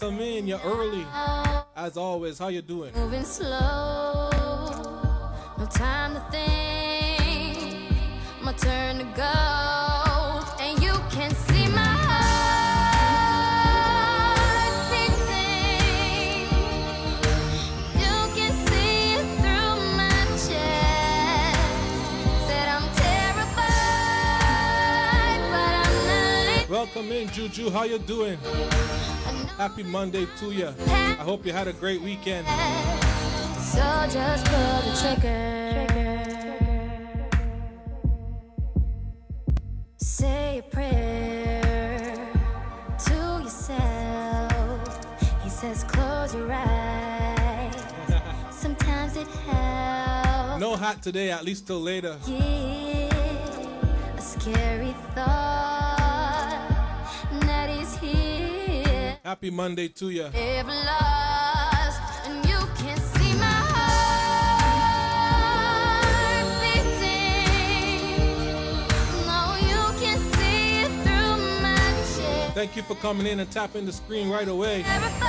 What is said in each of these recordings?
Welcome in. You're early. As always, how you doing? Moving slow, no time to think. My turn to go, and you can see my heart beating. You can see it through my chest. Said I'm terrified, but I'm not. Welcome in, Juju. How you doing? Happy Monday to you. I hope you had a great weekend. So just pull the trigger. Say a prayer to yourself. He says, close your eyes. Sometimes it helps. No hat today, at least till later. Yeah, a scary thought it Monday to chest. Thank you for coming in and tapping the screen right away. Terrified,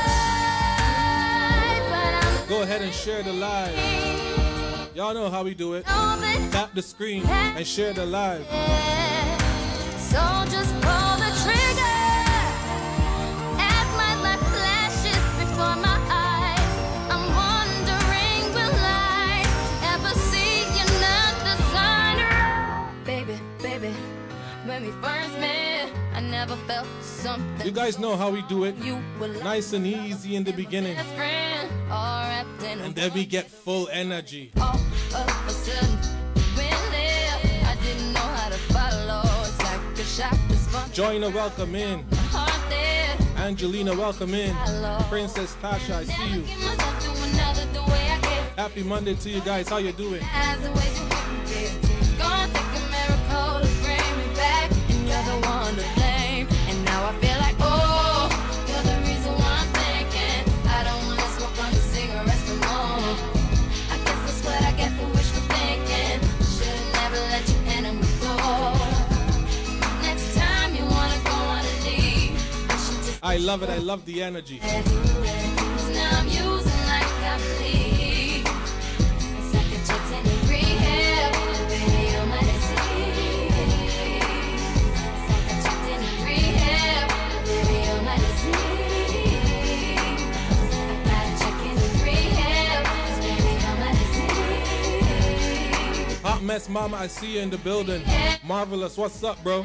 but I'm Go ahead and share the live. Y'all know how we do it. Tap the screen and share the live. So just You guys know how we do it. Nice and easy in the beginning. best friend, all wrapped in a And then we get full energy. all of a sudden went there. I didn't know how to follow. It's like a shot that's fun. Joyner, welcome in. Angelina, welcome in. Princess Tasha, I see you. give myself to another the way I get. Happy Monday to you guys. How you doing? Check love it. I love the energy. Hot mess, mama. I see you in the building. Marvelous. What's up, bro?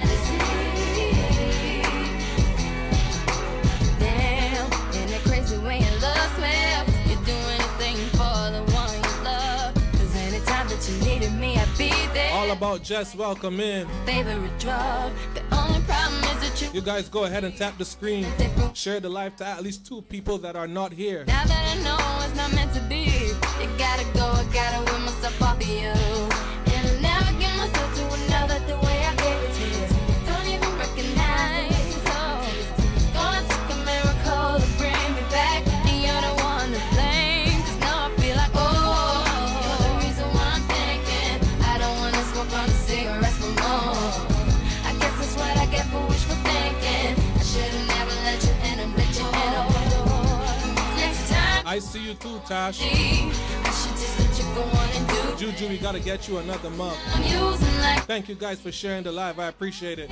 About Jess. Welcome in. favorite drug. The only problem is that you You guys go ahead and tap the screen. Share the live to at least two people that are not here. now that I know it's not meant to be. You gotta go, I gotta win myself off of you. I see you too, Tash. I should just let you go on and do. Juju, we gotta get you another mug. I'm using like Thank you guys for sharing the live. I appreciate it.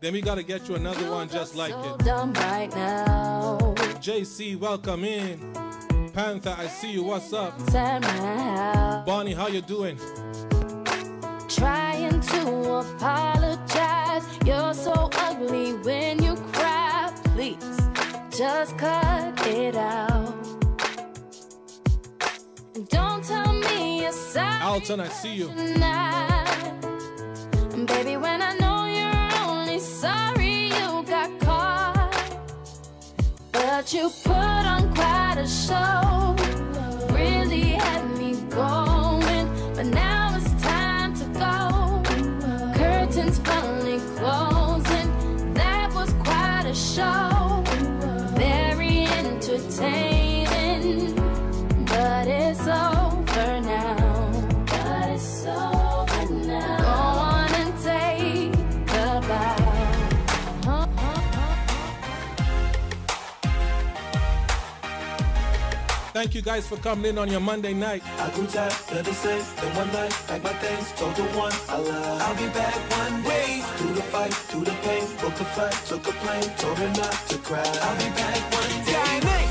Then we gotta get you another one just like so it. right now. JC, welcome in. Panther, I see you. What's up? Bonnie, how you doing? Trying to apologize. You're so ugly when you cry. Please, just cut it out. Don't tell me you're sorry. Alton, I see you. Tonight. Baby, when I know sorry you got caught. But you put on quite a show. Really had me going. But now it's time to go. Curtains finally closing. That was quite a show. Very entertaining. Thank you guys for coming in on your Monday night. I grew tired of the same. Then one night, packed my things, told the one I love. I'll be back one day. Through the fight, through the pain, broke the flight, took a plane, told her not to cry. I'll be back one day.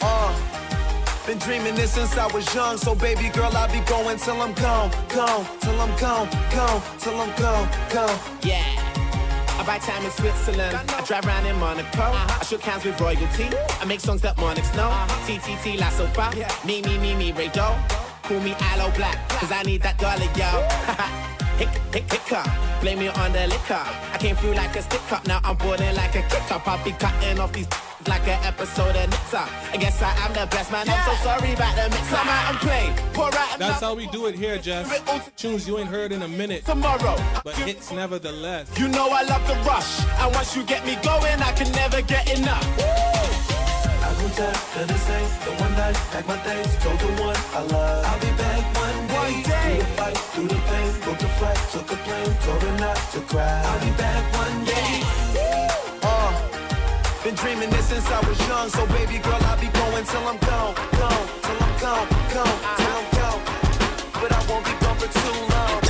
Uh, been dreaming this since I was young, so baby girl, I'll be going till I'm gone, gone, till I'm gone, gone, till I'm gone, gone. Yeah. I buy time in Switzerland. I drive around in Monaco. Uh-huh. I shook hands with royalty. I make songs that monarchs know. TTT La Sofa. Me, me, me, me, Ray Doe. Call me Aloe Blacc, cause I need that dollar, yo. Hick, hick, hiccup. Blame it on the liquor. I came through like a stick up, now I'm boarding like a kick up. I'll be cutting off these like an episode of Nixon. I guess I am the best man. I'm so sorry about the mix. I'm out and play. Pour out That's how we do it here, Jess. Tunes you ain't heard in a minute, tomorrow. but hits nevertheless. You know I love the rush, and once you get me going, I can never get enough. I grew tired of the same. the one night, packed my things, told the one I love. I'll be back one day. One day. Through the fight, through the pain, broke the flight, took a plane, told her not to cry. I'll be back one day. Been dreaming this since I was young, so baby girl, I'll be going till I'm gone, gone, till I'm gone, gone, till I'm gone. But I won't be gone for too long.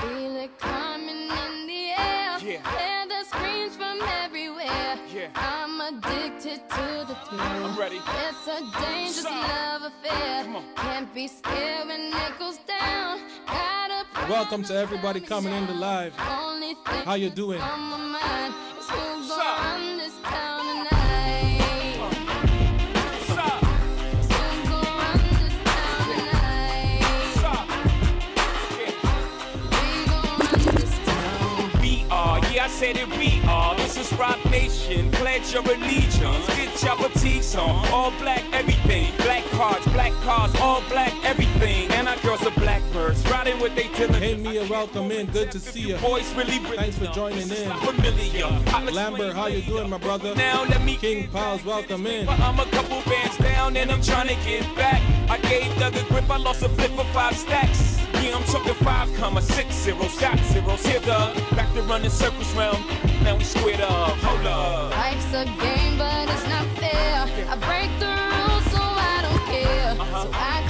Feel it coming in the air. Hear the screams from everywhere. I'm addicted to the thrill. I'm ready. It's a dangerous. Can't be scared when it down. Gotta Welcome to everybody coming in the live. only thing How you doing? on my mind is who's gonna run this town tonight. Who's gonna run this town tonight? We gonna run this town. We are, yeah, I said it, we are. This is Roc Nation. Pledge your allegiance. Get your boutiques on. All black, everything. Black cards, black cars, all black, everything. And our girls are blackbirds. Riding with they diligence. Hey Mia, welcome in. Good to see you. Boys really, really Thanks for joining in. familiar. Lambert, how you doing, my brother? Now let me King Pals, welcome in. But I'm a couple bands down and I'm trying to get back. I gave Doug a grip, I lost a flip for five stacks. Yeah, I'm talking five comma six zero, shot zeros. Here the back to running circles round. Now we squared up. Hold up. Life's a game, but it's not fair. I break the So I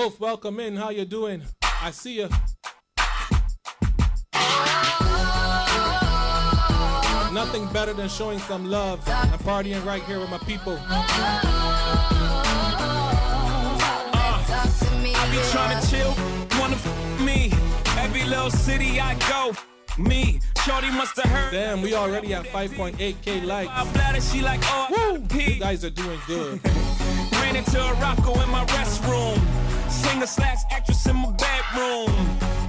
Wolf, welcome in. How you doing? I see you. Nothing better than showing some love and partying right here with my people. Uh, I be trying to chill, wanna f me. Every little city I go, me. Shorty must have heard. Damn, we already at 5.8k likes. She like, oh, I Woo! pee. You guys are doing good. Ran into a Rocco in my restroom. Singer slash actress in my bedroom.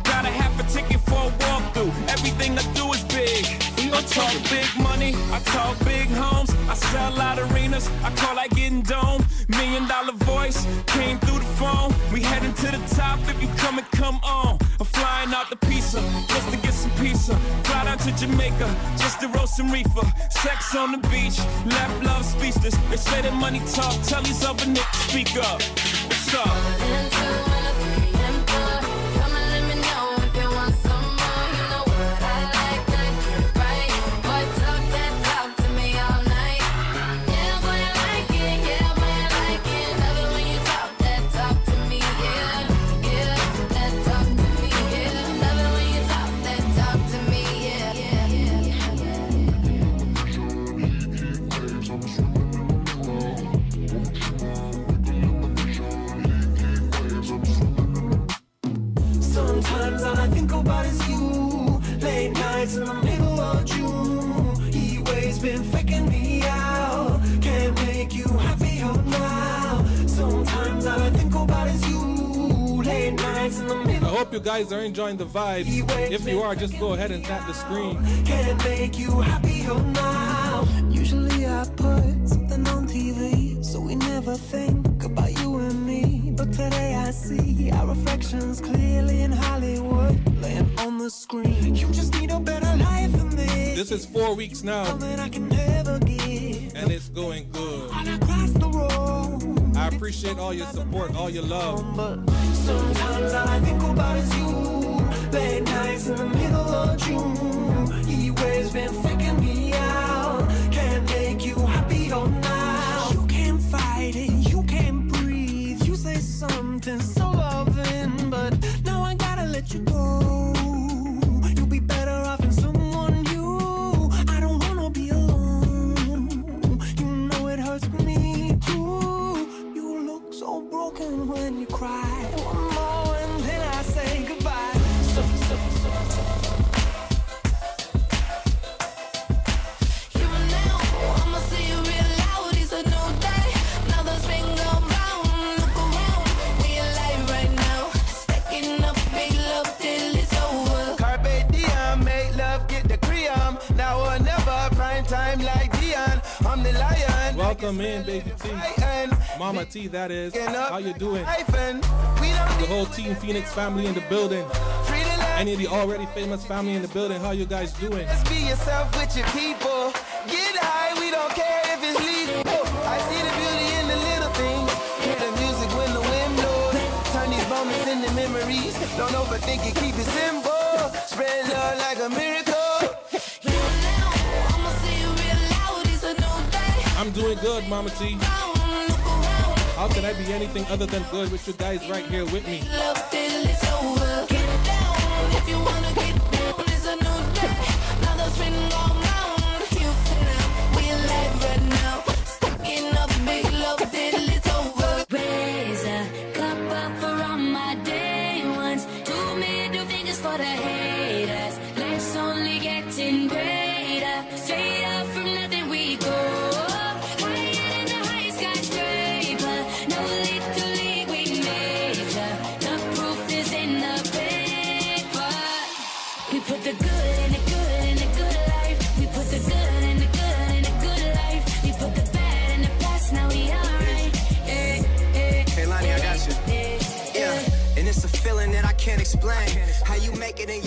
Got a half a ticket for a walkthrough. Everything I do is big. I talk big money, I talk big homes. I sell out arenas, I call like getting dome. Million dollar voice came through the phone. We heading to the the top if you come and come on. I'm flying out the pizza just to get some pizza. Fly down to Jamaica just to roast some reefer. Sex on the beach, left love speechless. They say that money talk, tell these other niggas speak up. Up? All I think about is you. Late nights in the middle of June. He always been faking me out. Can't make you happier now. Sometimes all I think about is you. Late nights in the I hope you guys are enjoying the vibes. If you are, just go ahead and tap the screen. Can't make you happier now. Usually I put something on TV, so we never think about you and me. But today I see our reflections clearly in Hollywood, laying on the screen. You just need a better life than this. This is four weeks now, I can never give. and it's going good. Across the road. I appreciate all your support, all your love. But sometimes all I think about is you. Late nights in the middle of June. Always been faking me out. Can't make you happier now. You can't fight it, you can't breathe. You say something so loving, but now I gotta let you go. Welcome in, baby T. Mama T, that is. How you doing? The whole Team Phoenix family in the building. Any of the already famous family in the building. How you guys doing? Just be yourself with your people. Get high, we don't care if it's legal. I see the beauty in the little things. Hear the music when the wind blows. Turn these moments into memories. Don't overthink it, keep it simple. Spread love like a miracle. Doing good, Mama T. How can I be anything other than good with you guys right here with me?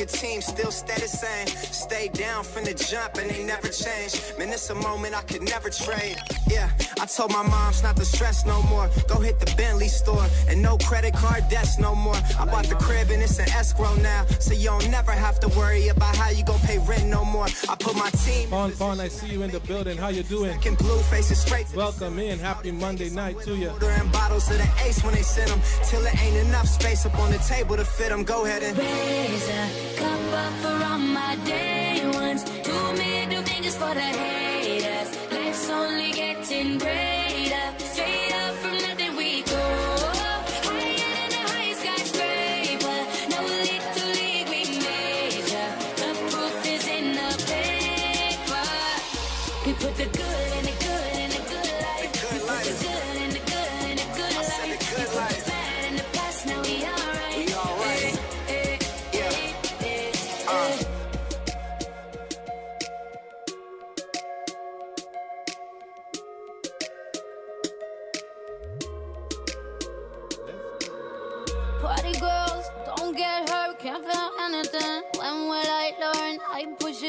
Your team still stay the same. Stay down from the jump and they never change. Man, it's a moment I could never trade. Yeah, I told my moms not to stress no more. Go hit the Bentley store and no credit card debts no more. I bought the crib and it's an escrow now. So you don't never have to worry about how you gon' pay rent no more. I put my team Fawn Fawn, I see you in the building. How you doing? in blue faces straight to the Welcome in. Happy Monday night to you. Ordering bottles of the ace when they send them. Till it ain't enough space up on the table to fit them. Go ahead and raise a cup up for all my day ones. Two middle fingers for the haters. Let's only getting greater.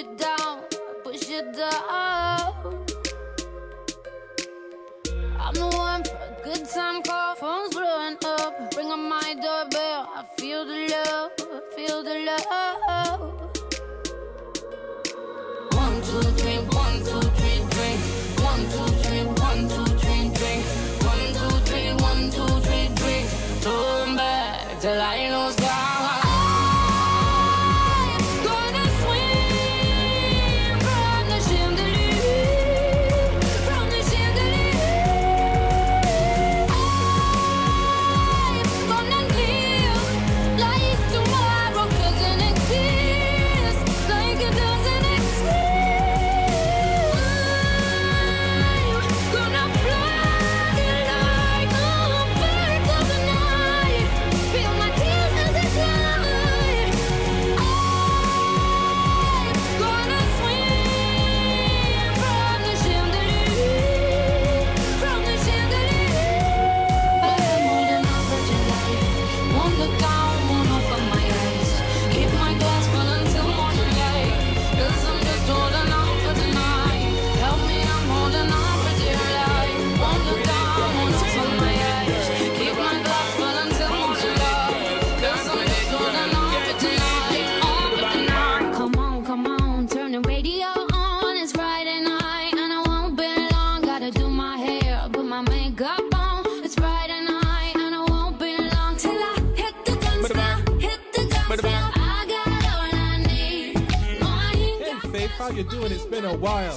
it down, push it down. I'm the one for a good time call, phone's blowing up. ringing my doorbell, I feel the love, feel the love. you're doing. It's been a while.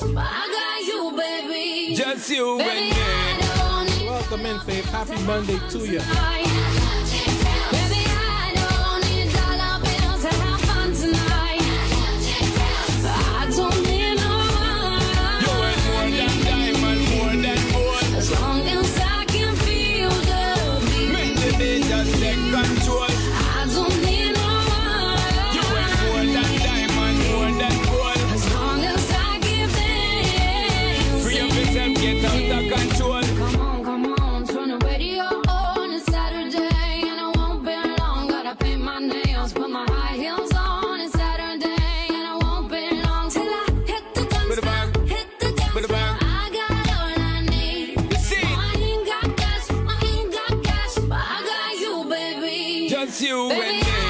You, baby. Just you baby, and me. Welcome in, say happy Monday to you. yeah.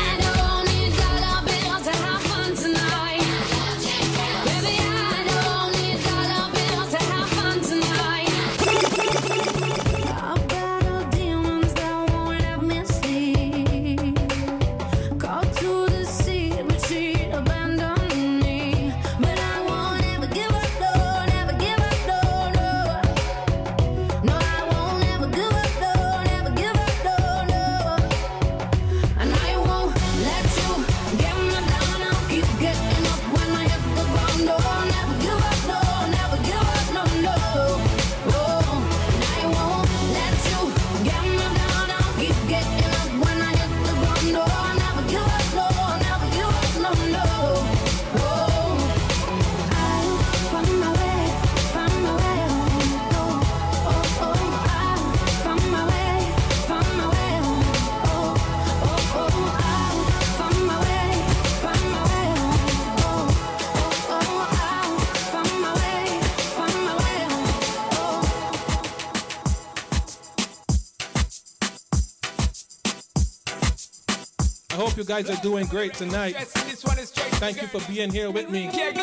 guys are doing great tonight. Thank you for being here with me. Get the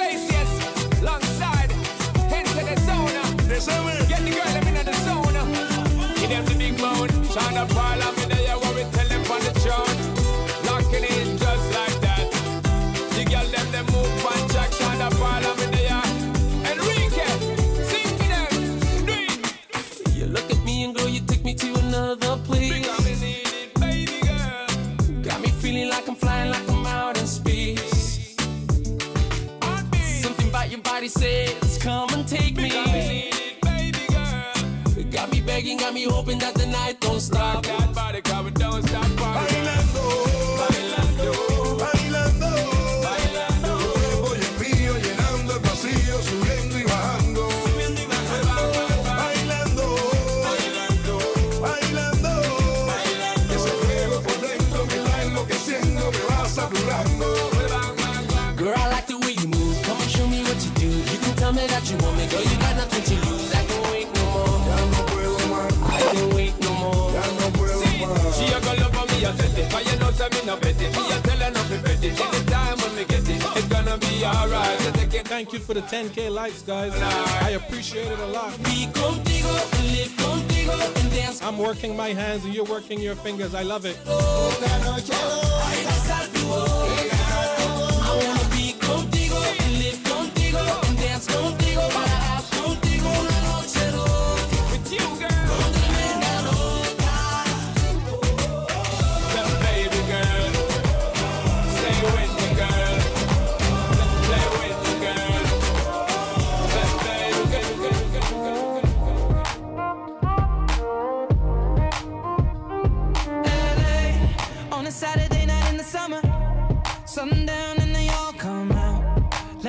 girl, let me know the big got me hoping that the night don't stop. Rock that body, Thank you for the 10K likes, guys. I appreciate it a lot. I'm working my hands and you're working your fingers. I love it.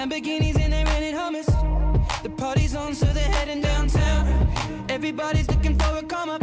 Lamborghinis and they rented Hummers. The party's on, so they're heading downtown. Everybody's looking for a comma.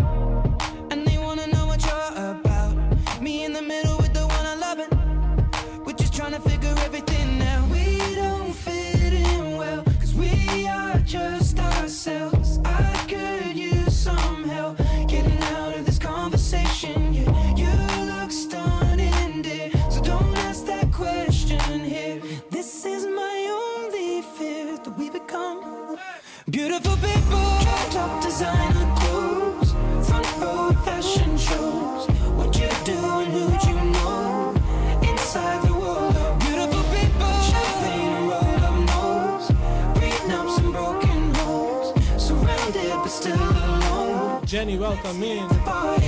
Jenny, welcome in.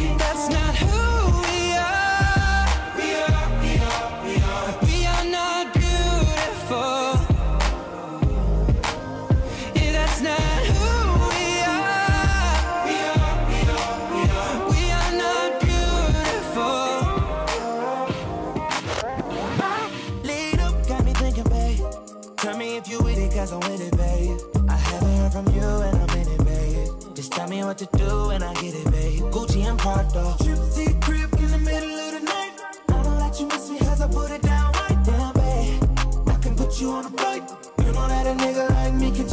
what to do when I get it, babe. Gucci and Prada. Gypsy crib in the middle of the night. I don't let you miss me cause I put it down right down, babe. I can put you on a flight. You know that a nigga like me can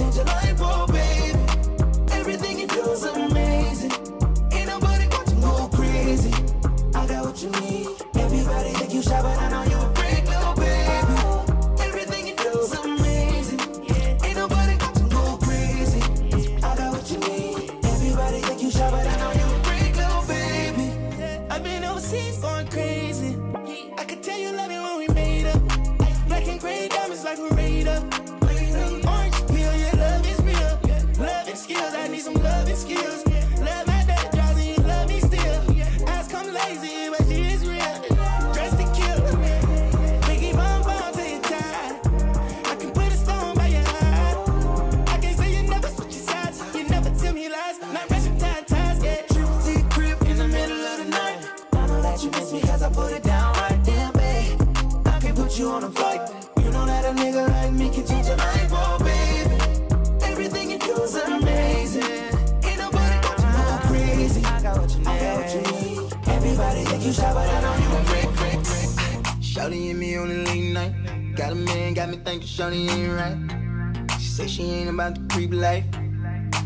life.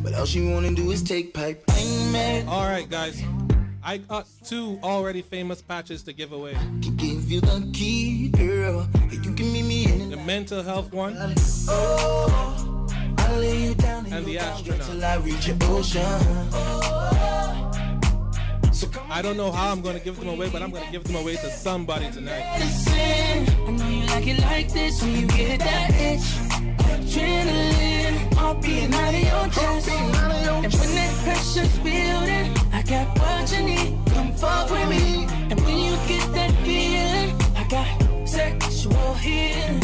What else you wanna do is take pipe. Amen. All right, guys. I got two already famous patches to give away. Give you the, key, the mental health one. Oh, I lay you down and the astronaut. I, so I don't know how I'm gonna give them away, but I'm gonna give them away to somebody tonight. Medicine. I know you like it like this when you get that itch. Adrenaline heart beating out of your chest. And when that pressure's building, I got what you need. Come fuck with me. And when you get that feeling, I got sexual healing.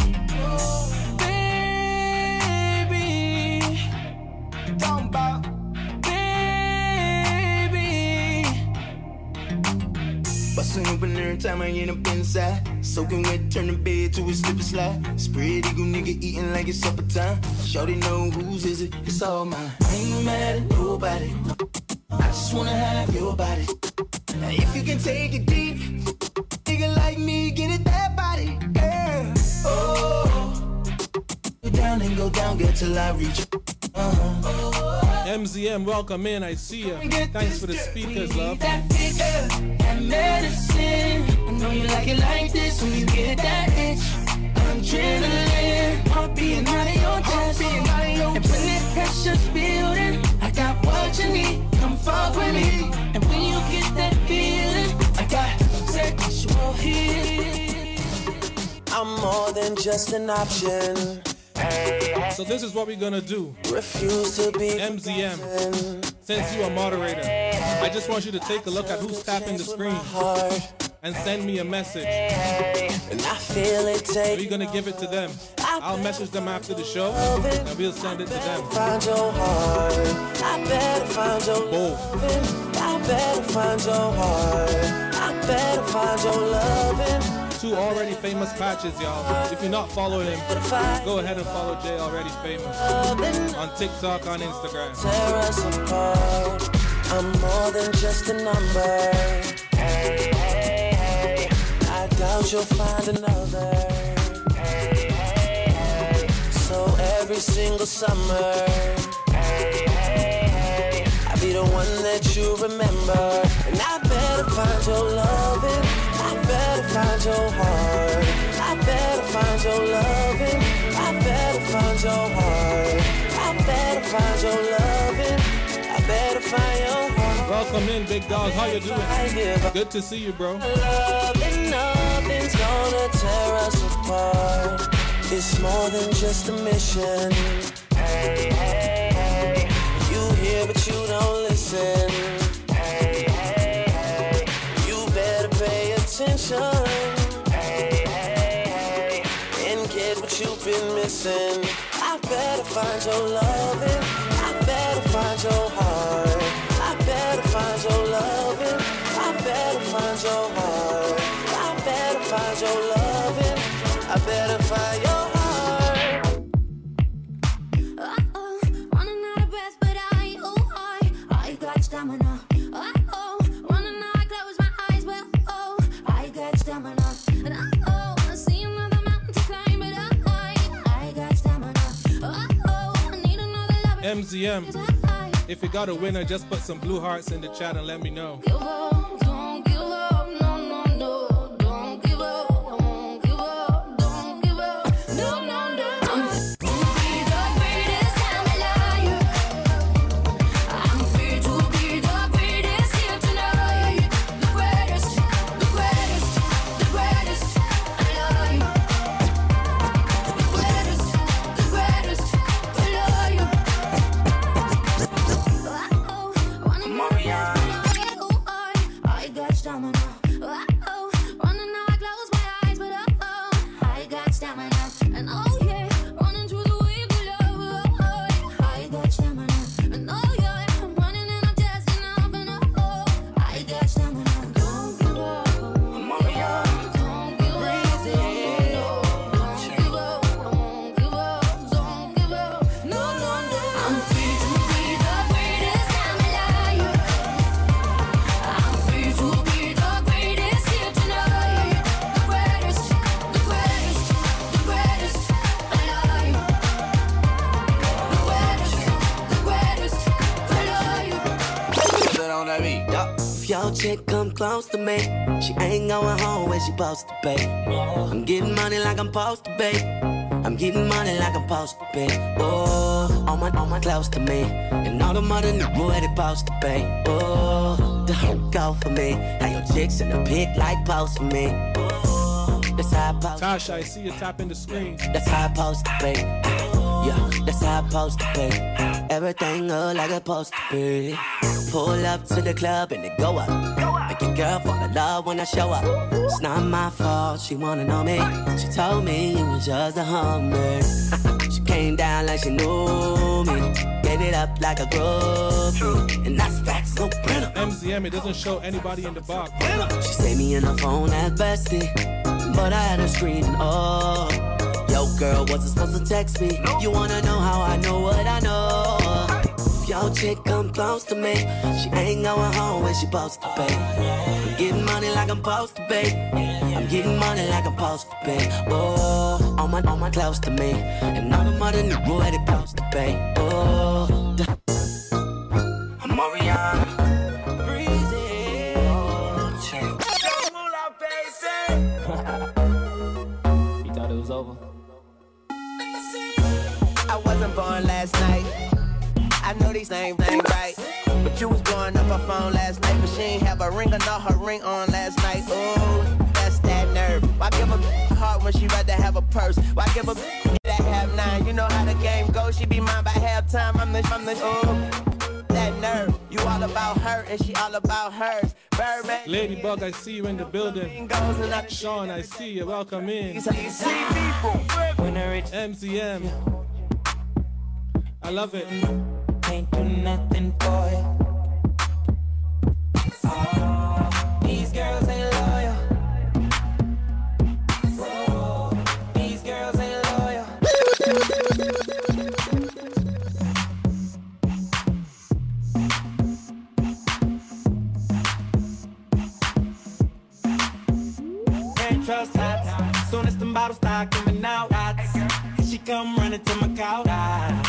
Sing time I end up inside. Soaking wet, turn the bed to a slip and slide. Spread eagle nigga eating like it's supper time. Shorty know whose is it, it's all mine. Ain't mad at nobody. I just wanna have your body. Now if you can take it deep, nigga like me, get it that body, girl. Oh down and go down, get till I reach. Uh-huh. MZM, welcome in. I see you. Thanks for the speakers, love. That figure, that medicine. I know you like it like this when you get that itch. I'm more than just an option. So this is what we're gonna do. Refuse to be MZM, since you are moderator, I just want you to take a look at who's tapping the screen and send me a message. And I feel it take We're gonna give it to them. I'll message them after the show and we'll send it to them. find your heart. I better find your Boom. I better find your heart. I better find your loving. Two already famous patches, y'all. If you're not following him, go ahead and follow Jay Already Famous on TikTok, on Instagram. Tear us apart. I'm more than just a number. I doubt you'll find another. So every single summer, I'll be the one that you remember. And I better find your loving. Find your heart. I better find your loving. I better find your heart. I better find your loving. I better find your heart. Welcome in, big dog. How you doing? I give up Good to see you, bro. love and nothing's gonna tear us apart. It's more than just a mission. You hear but you don't listen. You better pay attention I better find your loving. MZM, if you got a winner, just put some blue hearts in the chat and let me know. Close to me, she ain't going home when she supposed to be. I'm getting money like I'm supposed to be. I'm getting money like I'm supposed to be. Oh, all my, all my close to me, and all the mother knew where they supposed to be. Oh, the go for me. Now your chicks in the pic like post for me. Oh, that's how I post. Tasha, I see you tapping the screen. That's how I supposed to be. Yeah, that's how I supposed to be. Everything look like it's supposed to be. Pull up to the club and it go up. Girl fall in love when I show up. It's not my fault, she wanna know me. She told me you was just a hummer. she came down like she knew me. Gave it up like a groupie. And that's facts, no printer. MZM, it doesn't show anybody in the box. She saved me in her phone as bestie, but I had her screaming, oh. Yo, girl, wasn't supposed to text me. You wanna know how I know what I know? If your old chick come close to me. She ain't going home when she supposed to pay. I'm getting money like I'm supposed to pay. I'm getting money like I'm supposed to pay. Oh, all my, all my close to me. And all the money new boy they supposed to pay. Oh, d- I'm Mariana. Breezy. Oh, chick. You thought it was over? I wasn't born last night. These names ain't right. But you was blowing up her phone last night, but she ain't have a ring or not her ring on last night. Ooh, that's that nerve. Why give a heart when she rather have a purse? Why give a that have nine? You know how the game goes. She be mine by halftime. I'm the, I'm the, ooh, that nerve. You all about her and she all about hers. Birdman. Ladybug, I see you in the building. Sean, I see you. Welcome in. see people. When I reach, MZM. I love it. Can't do nothing you. Oh, these girls ain't loyal. Oh, these girls ain't loyal. Can't trust that. Soon as the bottles start coming out, that's- she come running to my couch.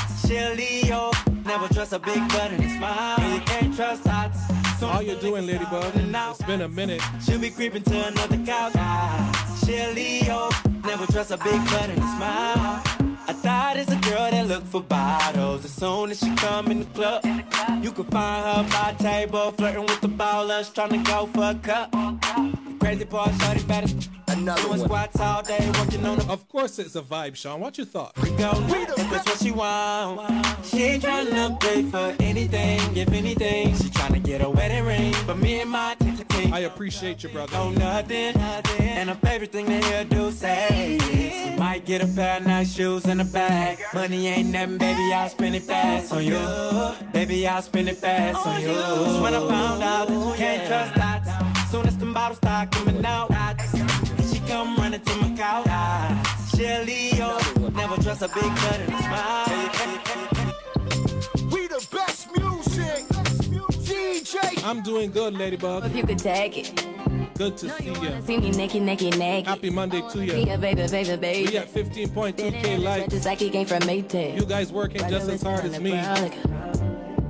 Never a big butt and a smile. You can't trust that. Soon How you the doing, Ladybug? It's been a minute. She'll be creeping to another couch. She'll. Never trust a big button smile. I thought it's a girl that look for bottles. As soon as she come in the club, you can find her by the table, flirting with the ballers, trying to go for a cup. The crazy part, shorty better. Doing squats all day, working on the Of course, it's a vibe, Sean. What you thought? We go. If that's what she want, she ain't trying to pay for anything. If anything, she trying to get a wedding ring. But me and my team, I appreciate you, brother. Oh, know nothing. And her favorite thing to hear do say is, You might get a pair of nice shoes in a bag. Money ain't nothing, baby, I'll spend it fast on you. Baby, I'll spend it fast on you. That's when I found out that you can't trust that. Soon as the bottles start coming out, she come running to my couch. She'll leave you. Never trust a big butt and a smile. We the best music. DJ I'm doing good, Ladybug. If you could take it. Good to see you. See me naked, naked, naked. Happy Monday to Be you. a baby, baby, baby. We at 15.2k likes. Just like he came from Maytag. You guys working just as hard as me.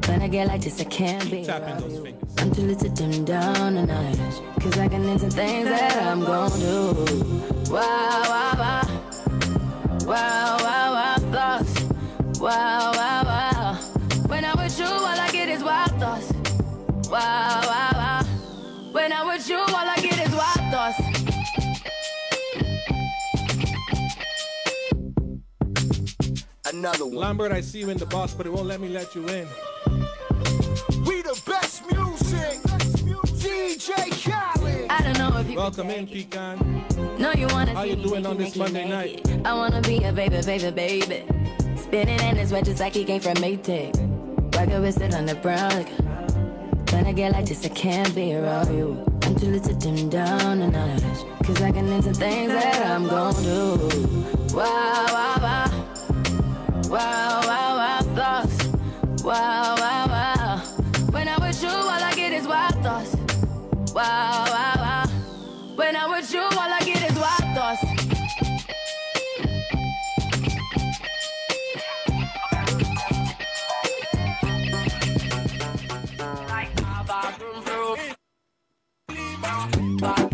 When I get like this, I can't be Keep tapping around those fingers. I'm too little to dim down notch. Cause I can into things that I'm gon' do. Wow, wow, wow. Wow, wow, wow, thoughts. Wow, wow, wow. When I'm with you, all I get is wild thoughts. Wow, wow, wow. When I'm with you, all I get is wild thoughts. Another one. Lambert, I see you in the box, but it won't let me let you in. We the best music. DJ Khaled. I don't know if you Welcome can in, take. Pecan. No, you wanna How see you me doing naked, on this naked, Monday naked. I wanna be a baby, baby, baby. Spinning in his wet just like he came from Maytag. Rocket with it on the brown. Like, when I get like this, I can't be around you. I'm too little to dim down a notch. Cause I can into things that I'm gon' do. Wow, wow, wow. Wow, wow, wow, thoughts. Wow, wow, wow. When I'm with you, all I get is wild thoughts. Wow, wow, wow. When I'm with you, all I Cause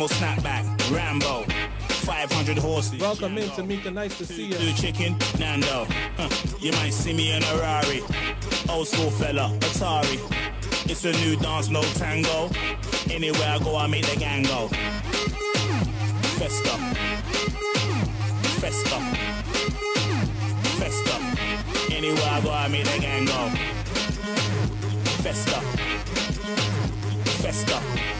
camel snapback, Rambo, 500 horses. Welcome in, Tamika. Nice to see you. Do chicken, Nando. Huh. You might see me in a Rari, old school fella, Atari. It's a new dance, no tango. Anywhere I go, I make the gang go. Festa, festa, festa. Anywhere I go, I make the gang go. Festa, festa.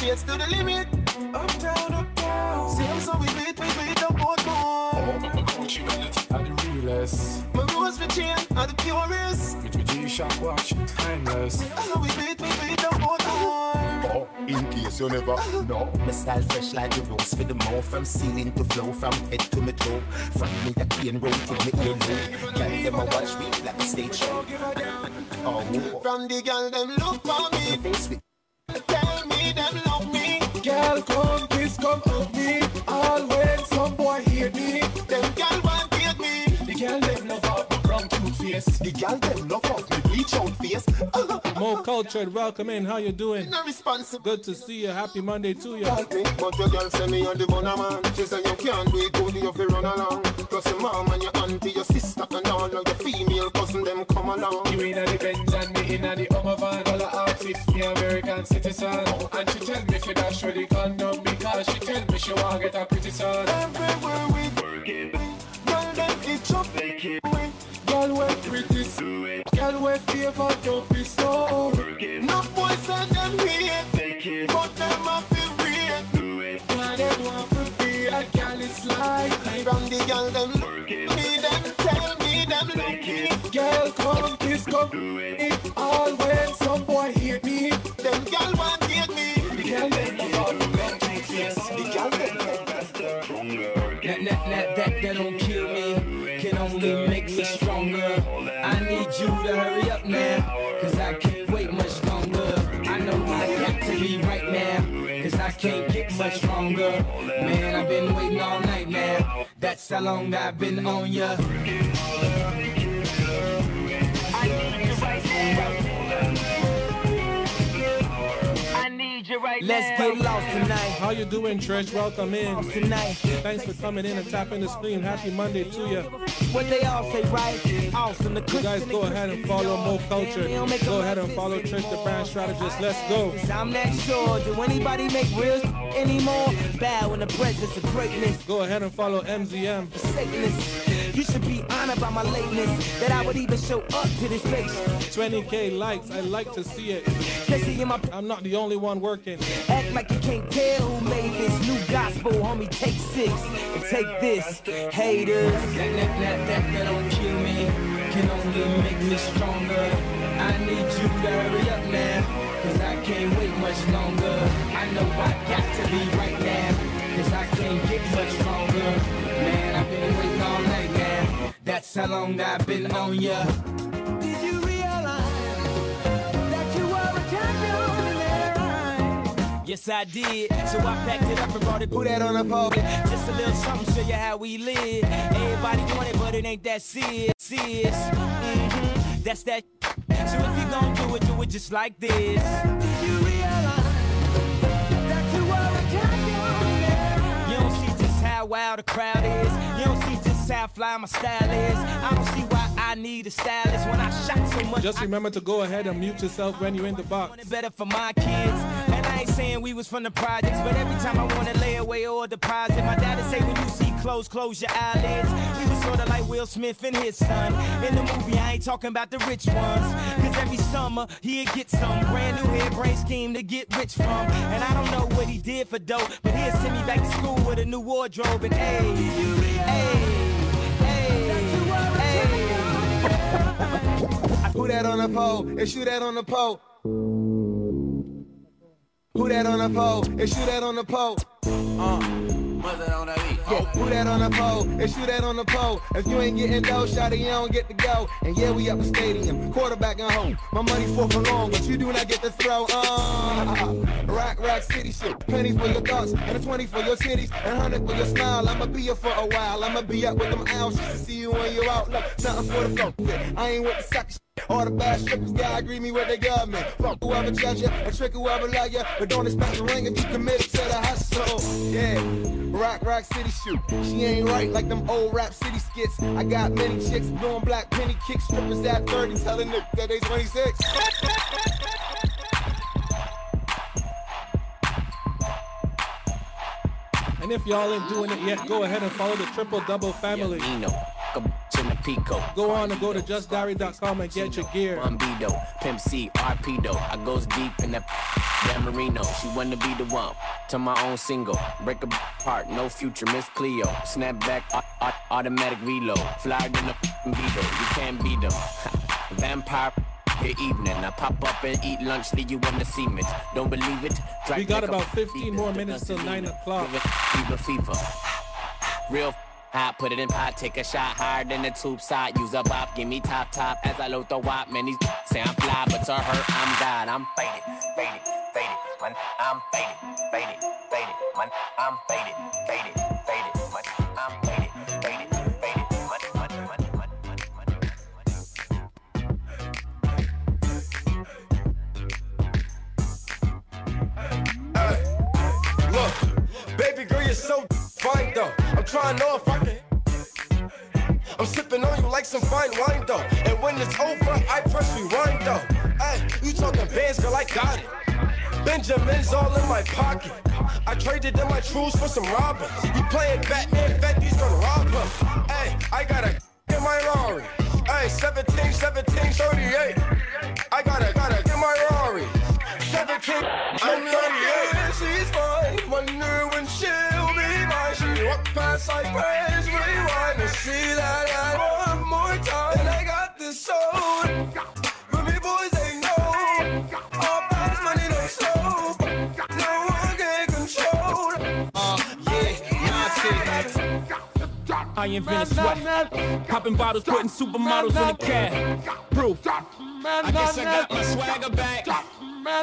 Rock them shades to the limit. Uptown, uptown. Same so we beat, we beat up both more. Gucci belt are the realest. My rose for chain are the purest. With my G-Shock watch, timeless. So we beat, we beat up both more. Oh, in case you never know. My style fresh like the rose for the mouth From ceiling to flow, from head to my toe From me a clean road to me ear road Girl, them a watch me like a stage show Oh, From the girl, them look for me. face with Tell me them love me. Girl, come kiss, come hug me. All when some boy hear me. Them girl want take me. The girl them love brown cute face. the girl them love off me bleach out face Mo Cultured, welcome in. How you doing? No responsible. Good to see you. Happy Monday to you. But your girl say me on the bonner man. She say you can't do it, good, you fi run along. Plus your mom and your auntie, your sister and all of your female cousin them come along. You inna the Benz and me inna the Hummer van. All the outfit, me American citizen. And she tell me fi dash with the condom because she tell me she want get a pretty son. Everywhere we go, wear favor, don't be so. No boys say them hate, but them a feel real. Why they want to be a is like From the girl them look me, them tell me them look me. Girl, come kiss, come it. That's how long I've been on ya. Let's get lost tonight. How you doing, Trish? Welcome in. Tonight. Thanks for coming in and tapping the screen. Happy Monday to you. What they all say, right? Awesome. The You guys go ahead and follow Mo Culture. Go ahead and follow Trish the Brand Strategist. Let's go. I'm not sure. Do anybody make real anymore? Bow in the presence of greatness. Go ahead and follow MZM. Satanist. You should be honored by my lateness. That I would even show up to this place. 20k likes. I like to see it. Especially in my I'm not the only one working. Act like you can't tell who made this new gospel, homie. Take six and take this, haters. That, that, that, that, that don't kill me, can only make me stronger. I need you to hurry up now, cause I can't wait much longer. I know I got to be right now, cause I can't get much longer. That's how long I've been on ya. Did you realize that you were a champion in their eyes? Yes, I did. So I packed it up and brought it. Put that on the pole. Just a little something, show you how we live. Everybody want it, but it ain't that serious. serious. hmm That's that. So if you gon' do it, do it just like this. Did you realize that you were a champion in their eyes? You don't see just how wild the crowd is. You don't see just how fly my style is. I don't see why I need a stylist when I shot so much. Just remember to go ahead and mute yourself when you're in the box. better for my kids. And I ain't saying we was from the projects, but every time I wanna lay away or deposit, my daddy say when you see clothes, close your eyelids. We was sorta like Will Smith and his son. In the movie, I ain't talking about the rich ones. Cause every summer, he'd get some brand new hair hairbrain scheme to get rich from. And I don't know what he did for dope, but he'll send me back to school with a new wardrobe and hey, hey, Who that on the pole? And shoot that on the pole. Who that on the pole? And shoot that on the pole. Uh. Yeah, who that beat. Put that on the pole? And shoot that on the pole. If you ain't getting those, shot you don't get to go. And yeah, we up a stadium, quarterback and home. My money for long, but you do not get to throw. Uh, rock, rock, city shit. Pennies for your thoughts, and a 20 for your cities, and 100 for your smile. I'ma be here for a while. I'ma be up with them owls just to see you when you're out. Look, something for the folk. I ain't with the shit. All the bad strippers gotta agree me with their government. Fuck whoever judge ya and trick whoever love ya. But don't expect the ring if you committed to the hustle. Yeah, rock, rock, city shoot. She ain't right like them old rap city skits. I got many chicks doing black penny kicks. Strippers at 30 telling niggas that they 26. And if y'all ain't doing it yet, go ahead and follow the Triple Double family. Go on and go to jusdarii.com and get your gear. Bumbido, Pimp C, Arpedo. I goes deep in that Dan Marino. She wanna be the one to my own single. Break apart, no future, Miss Cleo. Snap back, au- au- automatic reload. Flyer than a Beetle, you can't beat them. Vampire. Your evening, I pop up and eat lunch, leave you on the cement. Don't believe it? We got about 15 more minutes till 9 o'clock. Fever, fever. Real hot, put it in pot, take a shot higher than the tube side. Use a bop, give me top top as I load the wop. Man, these say I'm fly, but to her, I'm God. I'm faded, faded, faded. Man, I'm faded, faded, faded. Man, I'm faded, faded, faded. I'm faded, faded, faded. Look, baby girl, you're so fine though. Trying to know if I can. I'm sipping on you like some fine wine though. And when it's over, I press rewind though. Hey, you talking bands, girl, I got it. Benjamin's all in my pocket. I traded in my trues for some robbers. You playing Batman, Fetty's gonna rob him. Hey, I got a in my Rari. Hey, 17, 17, 38. I gotta, gotta get my Rari. 17, I'm walk past like praise rewind to see that I one more time. And I got this soul. But me boys ain't know. All fast money no slow. No one can control. Uh, yeah, I invented sweat. Popping bottles, putting supermodels in the cab. Proof. I guess I got my swagger back.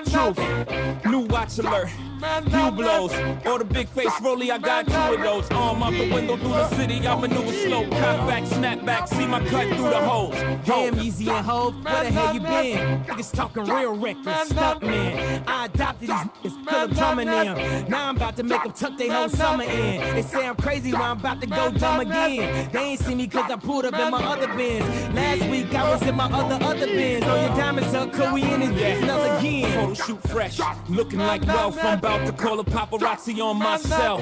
Truth. New watch alert. New blows. Or the big face rolly, I got two of those. Arm out the window through the city, I maneuver slow. Cut back, snap back, see my cut through the holes. Damn, easy and hoes, where the hell you been? Niggas talking real reckless, stuck man. I adopted these niggas, Philip drumming them. Now I'm about to make them tuck their whole summer in. They say I'm crazy, but I'm about to go dumb again. They ain't see me cause I pulled up in my other bins. Last week I was in my other, other bins. On your diamonds up, could we in this business again? Photo shoot fresh, looking like wealth. I'm about to call a paparazzi on myself.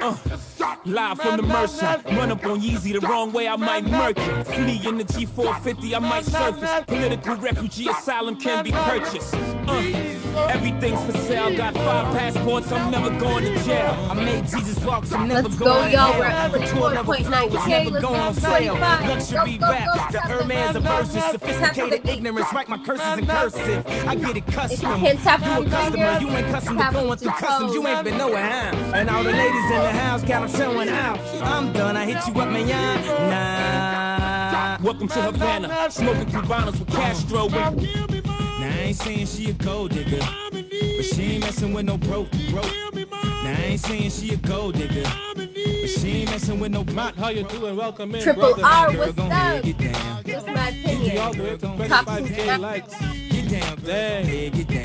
Uh, live from the Mercer. Run up on Yeezy the wrong way, I might murk it. Flee in the G450, I might surface. Political refugee asylum can be purchased. Uh, Everything's for sale. I've got five passports. I'm never going to jail. I made Jesus walk. I'm never Let's going go, to yo. hell. We're The tour never 34.9K. flows. Never Let's going on go, sale. 45. Luxury Go, go, rap. go. The Tap the Hermes beat. of verses. Tap the Sophisticated beat. ignorance. Write my curses in cursive. I get it custom. Can't tap You the a beat right customer. here. You ain't custom to Tap going it through to customs. You toes. ain't been nowhere, huh? And all the ladies in the house got them showing out. I'm done. I hit you up, man. yeah? Nah. Welcome to Havana. Smoking Cubanos with Castro. Now I ain't saying she a gold digger, but she ain't messing with no broke, broke. Now I ain't saying she a gold digger, but she ain't messing with no Matt, how you doing? Welcome in, Triple brother. R, Girl, what's go ahead, up? get down. It's my Easy all opinion. the way to Top 25k likes. Get down, girl. Get down.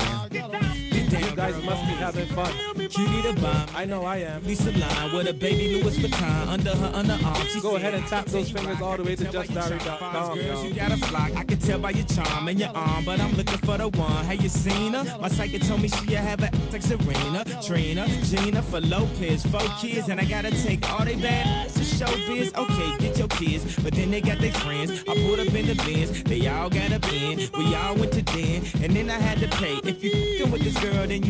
Get down, You guys must be having fun. Cutie the bomb. I know I am. Lisa line with a baby Louis Vuitton under her underarm. She Go ahead and tap those fingers all the way to can tell by jusdarii.com, Girls, yo. you got a flock. I can tell by your charm and your arm, but I'm looking for the one. Have you seen her? My psychic told me she have a like Serena, Trina, Jennifer Lopez, four kids, and I gotta take all they bad to show biz. Okay, get your kids, but then they got their friends. I pulled up in the bins, they all got a bin. We all went to den, and then I had to pay. If you with this girl, then you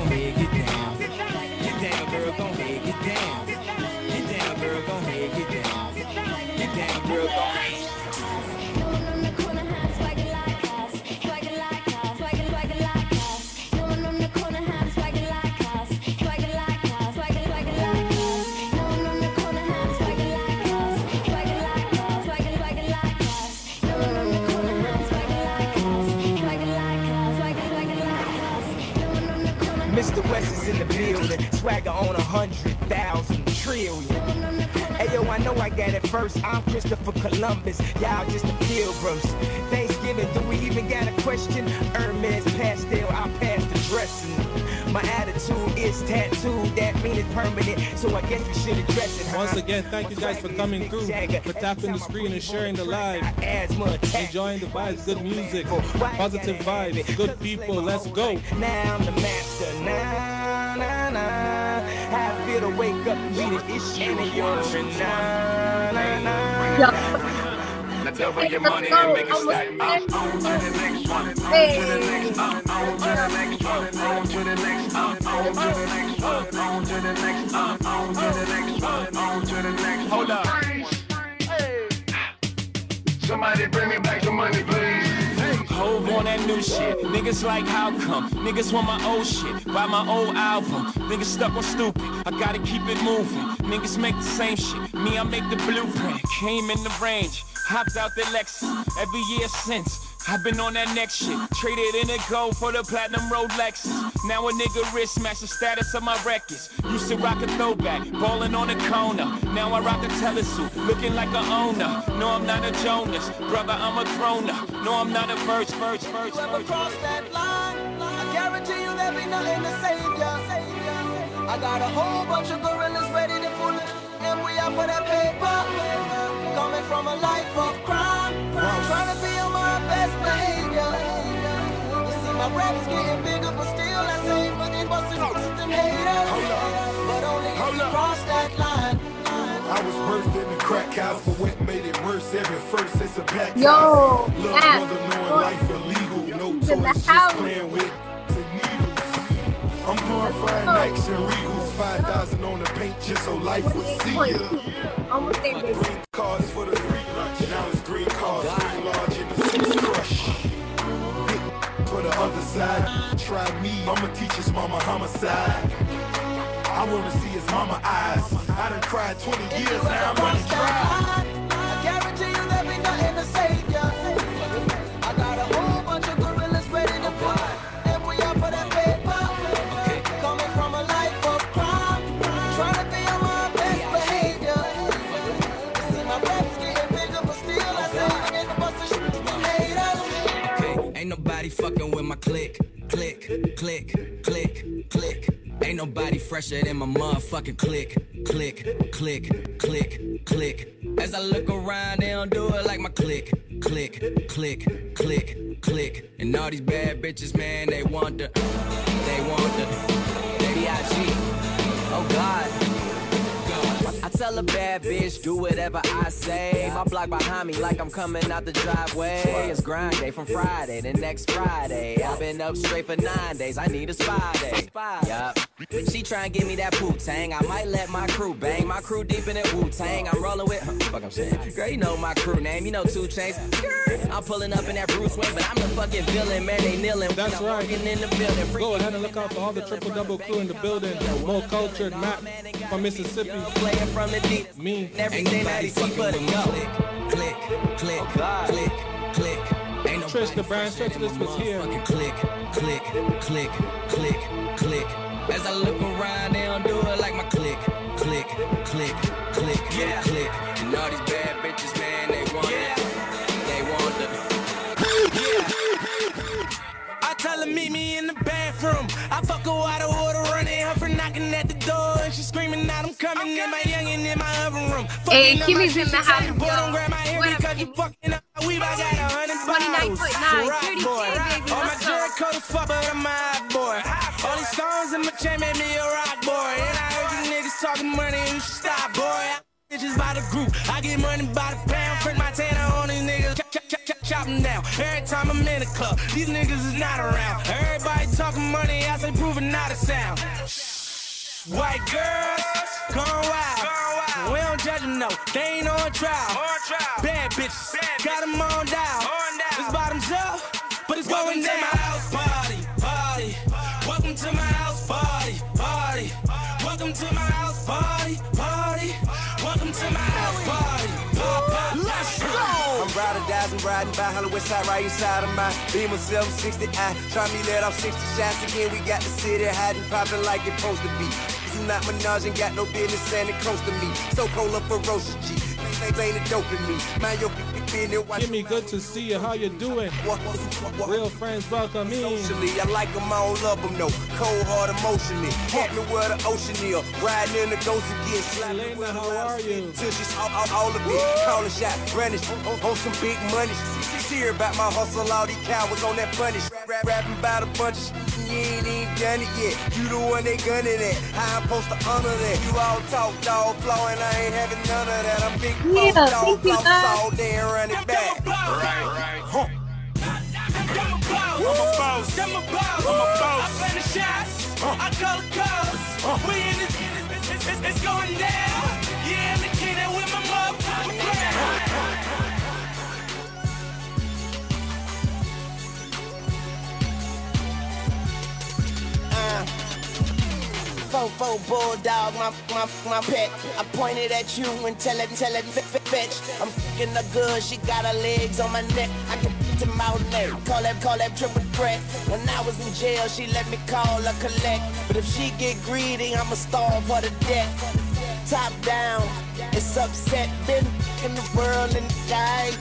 building, swagger on a hundred thousand trillion. Hey yo, I know I got it first. I'm Christopher Columbus, y'all just the pilgrims. Thanksgiving, do we even got a question? Hermes pastel, I pass the dressing. My attitude is tattooed, that mean it's permanent, so I guess we should address it. huh? Once again, thank you guys for coming through, for tapping the screen and sharing the live. Enjoying the vibes, good music, positive vibes, good people. Let's go. Now I'm the master. Nah. How I to wake up and be the issue in your Nah, nah, nah. Now your money and make it stack. I'm on to the next one. On to the next. I'm on to the next one. On to the next. I'm on to the next one. On to the next. I'm on to the next one. On to the next. Hold up. Somebody bring me back the money, please. Hov on that new shit. Niggas like how come? Niggas want my old shit. Buy my old album. Niggas stuck on stupid. I gotta keep it moving. Niggas make the same shit. Me, I make the blueprint. Came in the range. Hopped out the Lexus. Every year since. I've been on that next shit. Traded in the gold for the platinum Rolexes. Now a nigga wrist match the status of my records. Used to rock a throwback, ballin' on the corner. Now I rock a telesuit, looking like a owner. No, I'm not a Jonas, brother, I'm a grown. No, I'm not a verse, verse, verse, You ever verse. cross that line? I guarantee you there be nothing to save ya. I got a whole bunch of gorillas ready to pull it, and we out for that paper. Coming from a life of crime, trying to be my best behavior. You see my raps getting bigger, but still that same fucking bustin' bustin' haters. But only if you cross that line. I was birthed in the crack house, but what made it worse? Every first it's a pack Yo, house. Little Matt, brother knowing life illegal. No he's in the toys, just house. playing with and needles. I'm glorifying Nikes and Regals. 5,000 on the paint just so life would see ya. Almost there, baby. Green cards for the free lunch. Now it's green cards, Try me, I'ma teach his mama homicide. I wanna see his mama eyes. I done cried 20 years, now I'm running dry. Fresher than my motherfucking click, click, click, click, click. As I look around, they don't do it like my click, click, click, click, click. And all these bad bitches, man, they want the, they want the, baby IG. Oh God. Tell a bad bitch, do whatever I say. My block behind me, like I'm coming out the driveway. It's grind day from Friday to next Friday. I've been up straight for nine days. I need a spy day. Yup. She try and give me that Wu Tang. I might let my crew bang. My crew deep in it Wu Tang. I'm rolling with. Huh, fuck, I'm saying. Girl, you know my crew name. You know 2 Chainz. I'm pulling up in that Bruce Wayne, but I'm the fucking villain, man. They kneeling. That's I'm right. in the building. Go ahead and look out for all the triple double crew in the building. More cultured Matt from Mississippi. Playing from deep. Me. Everything that he see but a go. Click, click, click, oh, click. Ain't no Trish the brand specialist was here. click, click, click, click, click. As I look around, they don't do it like my click, click, click, click, yeah. click. And all these bad bitches, man, they want it. They want the. I tell her meet me in the bathroom. I fuck her out of order, running her for knocking at the door, and she screaming out, I'm coming in my youngin' in my oven room. Hey, Kimmy's in the house, saying, boy, don't grab my ear What up, because you fucking up weave. I got a hundred 29.9, bottles. 30K, boy. baby, All my coat is fuck, but I'm a hot boy. All these stones in my chain made me a rock boy. And I heard you niggas talking money, you should stop, boy. Bitches by the group, I get money by the pound. Print my tanner on these niggas, chop, chop, chop, chop, chop 'em down. Every time I'm in the club, these niggas is not around. Everybody talking money, I say proving not a sound. White girls, gone wild. We don't judge them, no, they ain't on trial. Bad bitches, got them on dial. It's bottoms up, but it's going down. my house party, party. Welcome to my house party, party. Welcome to my house party, party. Welcome to my house party. Let's go! I'm riding, dies, I'm riding by Hollywood side, right inside of my Beamer 760. I try me let off 60 shots again. We got the city hiding, popping like it's supposed to be. You not Minaj and got no business standing close to me. So cold up ferocious G. They ain't a dope in me. Mind your business. Watch Jimmy, good to see you. How you doing? Real friends, welcome in. Socially, I like them, I don't love them, no. Cold heart emotionally. Me where the ocean is. Riding in the ghost again. Slapping Elena, how are you? Till she's all, all, all of it. Call a shot, brandish on, on some big money. See her about my hustle, all these cowards on that punish. Rap, rapping about a bunch of shit, even done it yet. You the one they gunning at. How I'm supposed to honor that? You all talk, dog, flow, and I ain't having none of that. I'm big Yeah, boss, dog, thank you, floss all day and run it back. Right, right. Huh. I'm a boss. I'm a boss. I'm a boss. I play the shots. I call the calls. We in this. It's, it's, it's, it's going down. Uh, Fofo bulldog, my my my pet. I pointed at you and tell it, tell it, fetch. I'm fucking her good, she got her legs on my neck. I can to my neck. Call that, call that triple threat. When I was in jail, she let me call her collect. But if she get greedy, I'ma starve her to death. Top down, it's upset. Been in the world and die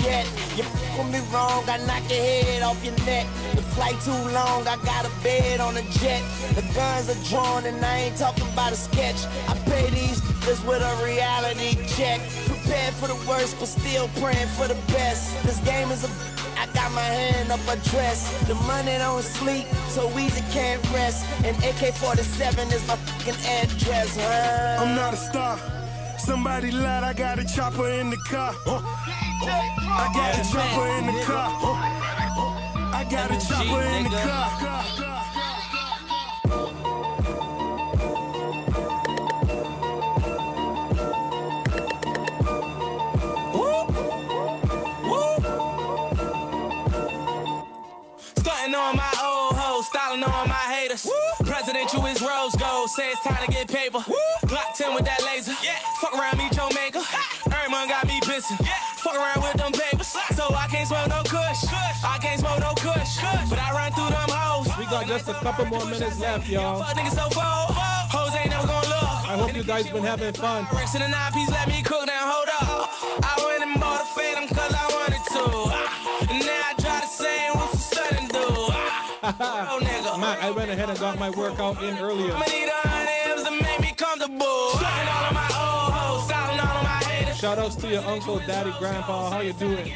yet. You with me wrong, I knock your head off your neck. The flight too long, I got a bed on a jet. The guns are drawn and I ain't talking about a sketch. I pay these niggas with a reality check. Prepared for the worst, but still praying for the best. This game is a I got my hand up a dress. The money don't sleep, so easy can't rest. And AK-47 is my fucking address, huh? I'm not a star. Somebody lied, I got a chopper in the car. I got a chopper in the car. I got a chopper in the car. On my old hoes, styling on my haters. Presidential is rose gold, say it's time to get paper. Glock 10 with that laser. Fuck me. Fuck around with them papers. So I can't smoke no kush. I can't smoke no kush. But I run through them hoes. We got just a couple more minutes left, y'all. Fuck niggas so bold. Hoes ain't never gonna look. I hope you guys been having fun. Rex in the nine piece, let me cook now, hold up. I went and bought a Phantom cause I wanted to. And now I try the same with some sudden do. Oh, nigga. Matt, I went ahead and got my workout in earlier. I'ma need a hundred M's to make me comfortable. Stunting all of my old Shout outs to your uncle, daddy, grandpa. How you doing?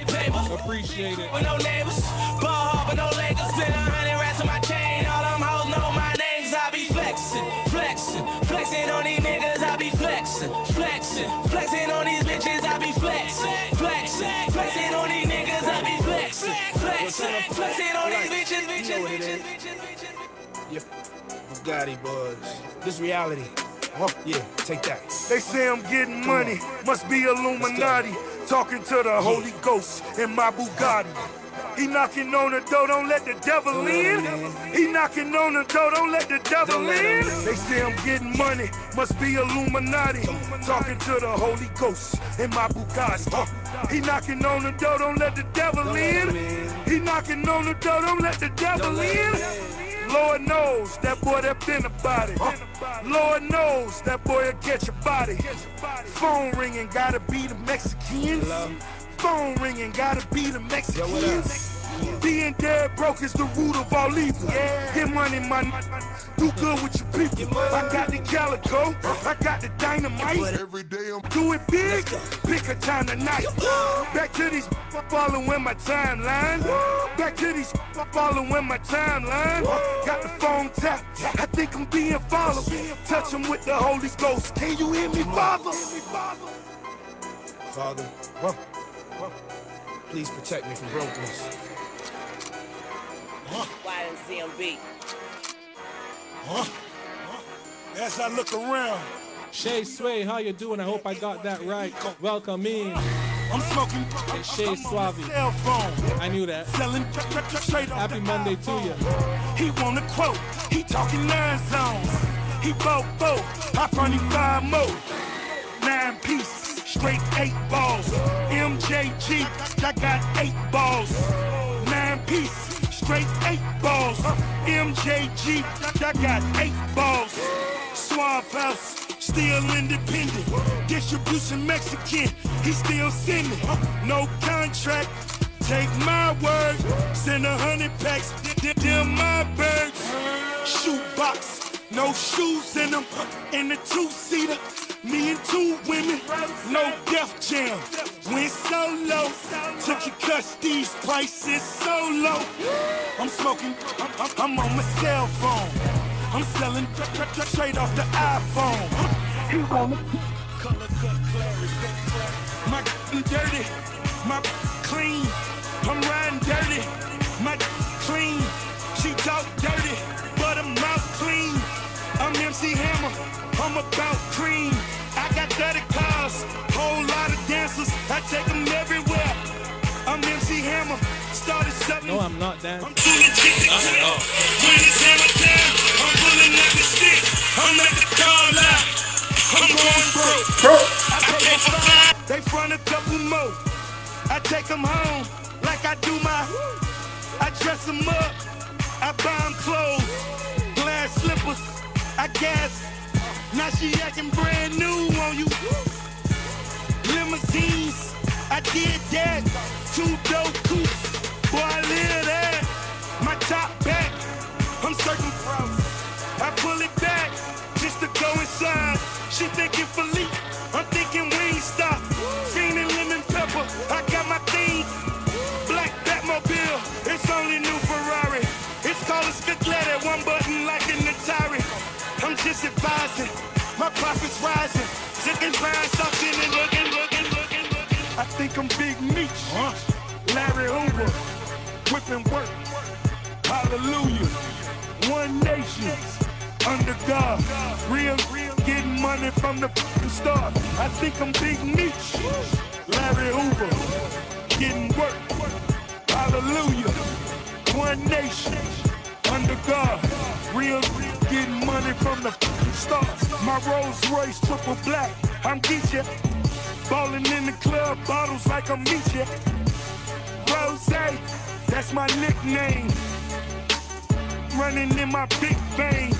Appreciate it. With no neighbors, ball hard, but no Lakers. Spend a hundred racks on my chain. All them hoes know my names. I be flexing, flexing, flexing on these niggas. I be flexing, flexing, flexing on these bitches. I be flexing, flexing, flexing on these niggas. I be flexing, flexing, flexing on these bitches, bitches, bitches, bitches, bitches. Yeah, Bugatti boys. This reality. Huh? Yeah, take that. They say I'm getting money, must be Illuminati. Talking to the Holy Ghost in my Bugatti. He knocking on the door, don't let the devil in. He knocking on the door, don't let the devil in. They say I'm getting money, must be Illuminati. Talking to the Holy Ghost in my Bugatti. He knocking on the door, don't let the devil in. He knocking on the door, don't let the devil in. Lord knows that boy that been about it. Lord knows that boy will catch your body. Phone ringing, gotta be the Mexicans. Phone ringing, gotta be the Mexicans. Being dead broke is the root of all evil. Get money, man. Do good with your people. I got the calico. I got the dynamite. Every day I'm do it big. Pick a time tonight. Back to these following my timeline. Back to these following my timeline. Got the phone tapped. I think I'm being followed. Touch him with the Holy Ghost. Can you hear me, Father? Father, please protect me from brokenness. YMCMB. As I look around, Shay Sway, how you doing? I hope I got that right. Welcome in. I'm smoking. It's Shay Suave. I knew that. Selling straight Happy Monday to you. He want a quote. He talking nine zones. He bought four. I front him five more. Nine piece. Straight eight balls. MJG. I got eight balls. Nine piece. Straight eight balls. MJG. I got eight balls. Swamp House. Still independent. Distribution Mexican. He still sending. No contract. Take my word, send a hundred packs, th- them my birds. Shoebox, no shoes in them, in the two-seater. Me and two women, no Def Jam. Went solo, took your cuts, these prices so low. I'm smoking, I'm, on my cell phone. I'm selling straight off the iPhone. He want color cut. My dirty, my clean. I'm riding dirty, my clean. She talk dirty, but her mouth clean. I'm MC Hammer, I'm about cream. I got 30 cars, whole lot of dancers. I take them everywhere. I'm MC Hammer, started something. No, I'm not dancing. Not at all. When it's hammer time, I'm pulling out the stick. I'm at the car lot. I'm going broke. I can't survive. They front a couple more. I take them home like I do my. I dress them up. I buy them clothes. Glass slippers. I gas. Now she acting brand new on you. Limousines. I did that. Two dope coupes. Boy, I live that. My top back. I'm circumference. I pull it back just to go inside. She thinking I'm Big Meech. Larry Hoover. Whipping work. Hallelujah. One nation. Under God. Real, real. Getting money from the start. I think I'm Big Meech. Larry Hoover. Getting work. Hallelujah. One nation. Under God. Real, real. Getting money from the start. My Rolls Royce triple black. I'm Geechee. Ballin' in the club. Bottles like I'm Meechee. Rose, that's my nickname. Running in my big vein.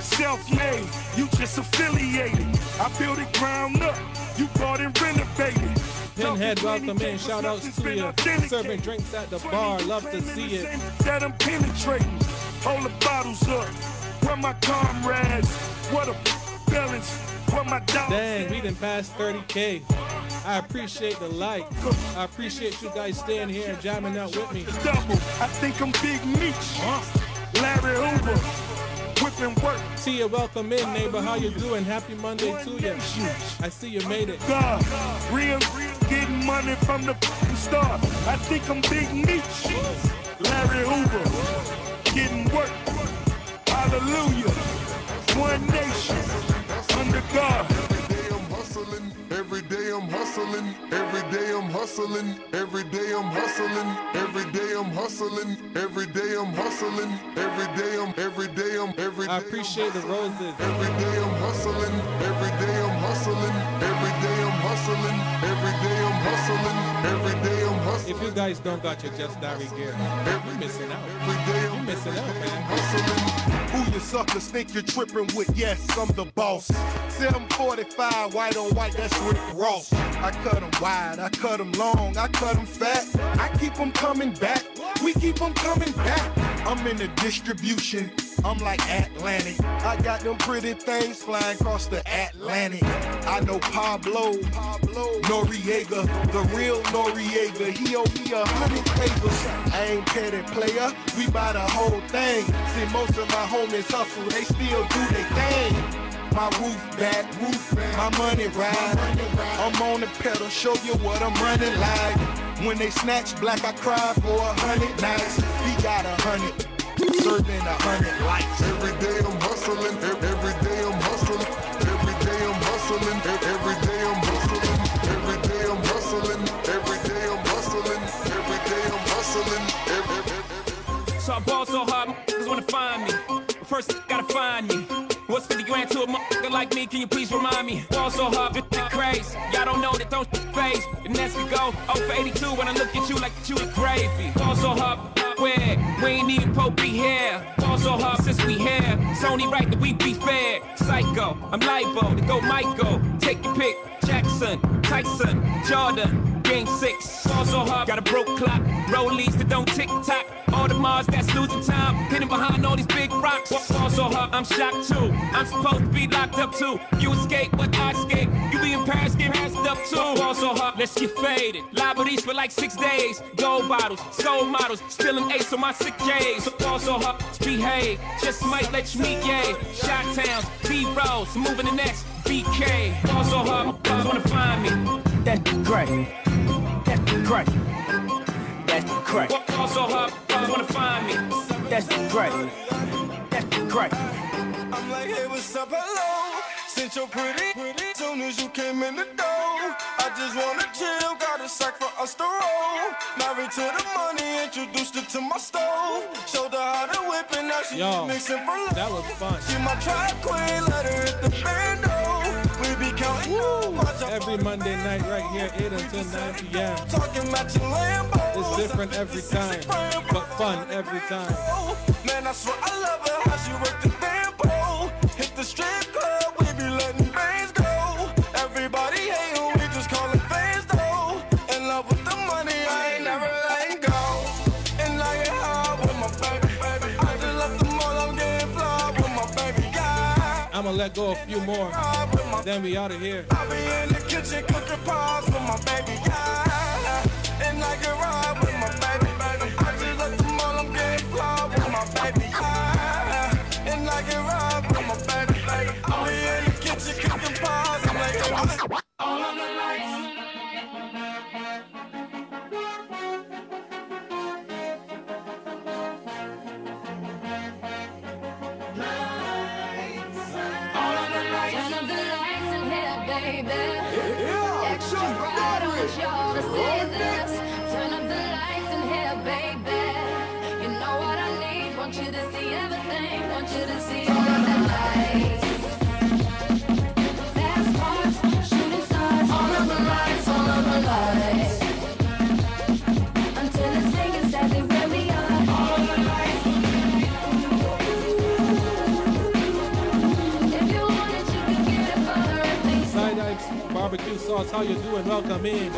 Self-made, you just affiliated. I built it ground up, you bought and renovated. Pinhead, welcome in. Shout outs to you. Serving drinks at the bar. Love to see it. That I'm penetrating. Hold the bottles up. Where my comrades? What a balance. Where my dog Dang, we done passed 30K. I appreciate the like. I appreciate you guys staying here and jamming out with me. double. I think I'm Big Meech. Larry Hoover. Whipping work. Tia, welcome in, neighbor. How you doing? Happy Monday to you. I see you made it. God, real, getting money from the start. I think I'm Big Meech. Larry Hoover, getting work. Hallelujah. One nation, under God. Every day I'm hustling, every day I'm hustling, every day I'm hustling, every day I'm hustling, every day I'm hustling, every day I'm every day I'm every day I appreciate the roses. Every day I'm hustling, every day I'm hustling, every day I'm hustling, every day I'm hustling, every day I'm hustling. If you guys don't got your JusDarii gear, you're missing out. You're missing out, man. Who you suckers think you're tripping with? Yes, I'm the boss. 745, white on white, that's Rick Ross. I cut them wide, I cut them long, I cut them fat. I keep them coming back, we keep them coming back. I'm in the distribution, I'm like Atlantic. I got them pretty things flying across the Atlantic. I know Pablo, Pablo Noriega, the real Noriega. He owe me a hundred papers. I ain't petty player, we buy the whole thing. See, most of my homies hustle, they still do their thing. My roof back, roof back, my money ride. I'm on the pedal, show you what I'm running like. When they snatch black, I cry for a hundred nights. He got a hundred, serving a hundred lights. Every day I'm hustling, every day I'm hustling, every day I'm hustling, every day I'm hustling, every day I'm hustling, every day I'm hustling, every day I'm hustling, So I ball so hard, motherfuckers wanna find me. But first, gotta find me. Like me? Can you please remind me? Ball so hard, shit crazy. Y'all don't know that don't face. The next we go, 0 for 82 when I look at you like you gravy. Ball so hard, where? We ain't even Pope be here. Ball so hard since we here. It's only right that we be fair. Psycho, I'm libo to go Michael. Take your pick. Jackson, Tyson, Jordan, game six. Ball so hard, got a broke clock. Rollies that don't tick tock. All the Mars that's losing time. Hidden behind all these big rocks. Ball so hard, I'm shocked too. I'm supposed to be locked up too. You escape, but I escape. You be in Paris, get passed up too. Ball so hard, let's get faded. Liberties for like six days. Gold bottles, soul models, spilling ace on my sick days. So ball so hard, behave. Just might let you meet yay. Shot towns, B rolls, moving the next. BK, ball so hard, motherfuckers wanna find me. That's great. That's great. That's great. Ball so hard, motherfuckers wanna find me. That's great. That's great. I'm like, hey, what's up, hello? Since you're pretty, pretty, soon as you came in the door. I just wanna chill, got a sack for us to roll. Married to the money, introduced her to my stove. Showed her how to whip and now she Yo, mixing for love. that was fun. She my track queen, let her hit the bando. Every Monday night right here, 8 until 9 p.m. It's different every time, but fun every time. Man, I swear I love her, how she work the damn pole. Hit the strip gonna let go a few more, then we out of here. See Turn up the lights in here, baby. You know what I need. Want you to see everything. Want you to see all of the lights. Sauce, how you doing? Welcome in.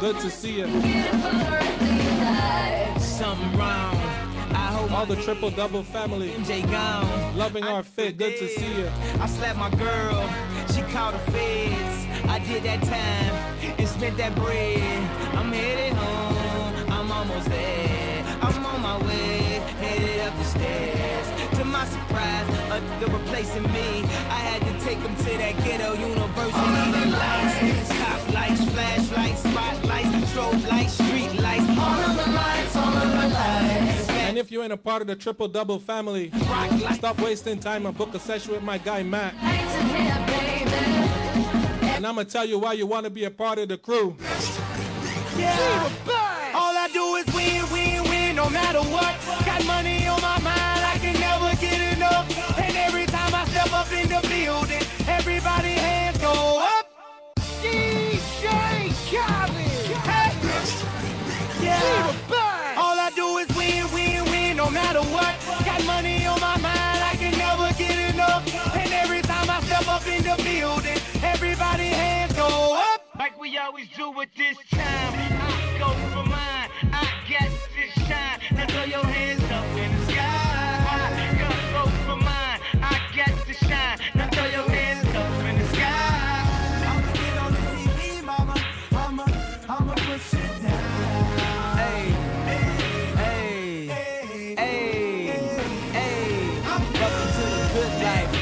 Good to see you. Something wrong. I hope All the triple double family. Loving our fit. Good to see you. I slapped my girl. She called the feds. I did that time and spent that bread. I'm headed home. I'm almost there. I'm on my way. Headed up the stairs. To my surprise, uh, they're replacing me. I had to take them to that ghetto university. The lights, top lights, flashlights, spotlights, strobe lights, street lights. All of the lights, all of the lights. And if you ain't a part of the triple double family, stop wasting time and book a session with my guy Matt. And I'm gonna tell you why you want to be a part of the crew. Yeah. All I do is win, win, win, no matter what. Like we always do at this time. I go for mine, I got to shine. Now throw your hands up in the sky. I go for mine, I shine. Now throw your hands up in the sky. Get on the TV, mama. Push it down. Hey, hey, hey, hey. Welcome to the good life,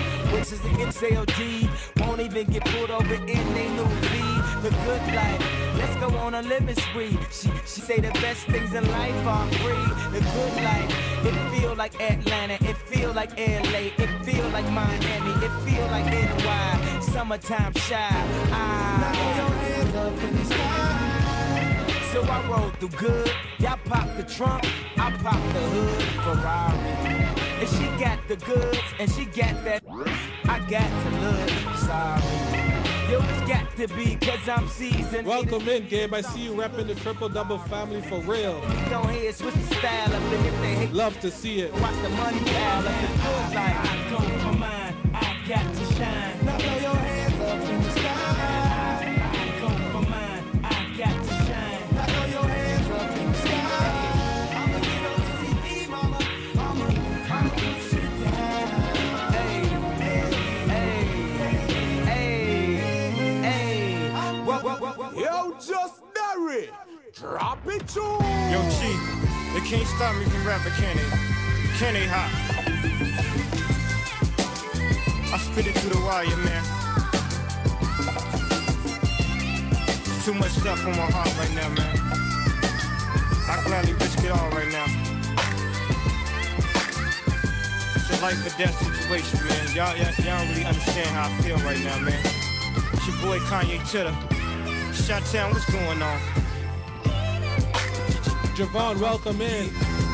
XLD. Won't even get pulled over in they new V. The good life. Let's go on a living spree. She she say the best things in life are free. The good life. It feel like Atlanta. It feel like LA. It feel like Miami. It feel like NY. Summertime shy. Ah. So I roll through good. Y'all pop the trunk, I pop the hood. Ferrari. And she got the goods, and she got that. I got to look sorry. Yo, it's got to be, cause I'm seasoned. Welcome in, Gabe. I see you repping the triple double family for real. Go ahead, switch the style up, and if they hate, Love to see it. watch the money pile up. Good life. It to Yo, Chief, they can't stop me from rapping, can they? Can they hot? I spit it through the wire, man. Too much stuff on my heart right now, man. I gladly risk it all right now. It's a life or death situation, man. Y'all, y'all, y'all don't really understand how I feel right now, man. It's your boy Kanye Chitter. Shot Town, what's going on? Javon, welcome in.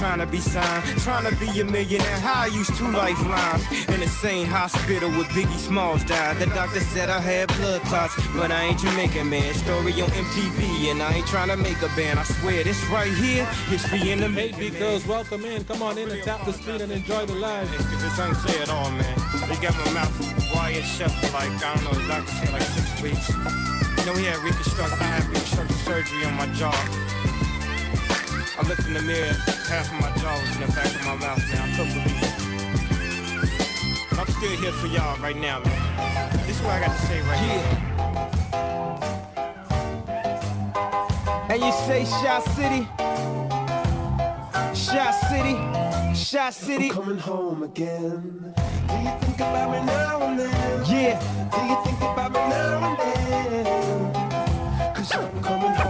trying to be signed, trying to be a millionaire. How I used two lifelines in the same hospital where Biggie Smalls died. The doctor said I had blood clots, but I ain't Jamaican man. Story on MTV, and I ain't trying to make a band. I swear this right here, history in the Hey, making. big girls, welcome in. Come on in and tap the screen and enjoy the live. Cause it's unclear at all, man. They got my mouth wired shut for like, I don't know, the doctor said like six weeks. You know, he had reconstruct, I had reconstructive surgery on my jaw. I looked in the mirror, half of my jaw was in the back of my mouth, man. I couldn't believe it. I'm still here for y'all right now, man. This is what I got to say right now. And you say Shot City? Shot City? Shot City? coming home again. Do you think about me now and then? Yeah. Do you think about me now and then? Cause I'm coming home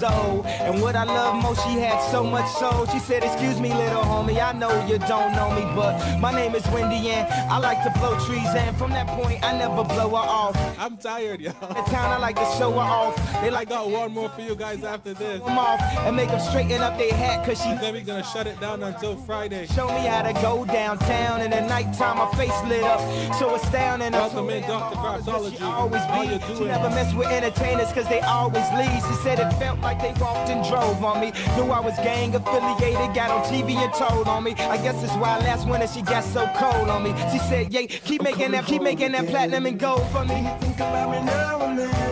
three years old. And what I love most, she had so much soul. She said, Excuse me, little homie, I know you don't know me, but my name is Wendy and I like to blow trees. And from that point, I never blow her off. I'm tired, y'all. The town, I like to show her off. They like I got one more for you guys after this. them off and make them straighten up their hat, cause she Then we're gonna shut it down until Friday. Show me how to go downtown in the nighttime, my face lit up. So astounding. In, Dr. Cropsology. always be. you She never mess with entertainers cause they always leave. She said it felt like they walked and drove on me. Knew I was gang affiliated, got on TV and told on me. I guess that's why last winter she got so cold on me. She said, yeah, keep making that, keep making that platinum and gold for me. Think about me now and then.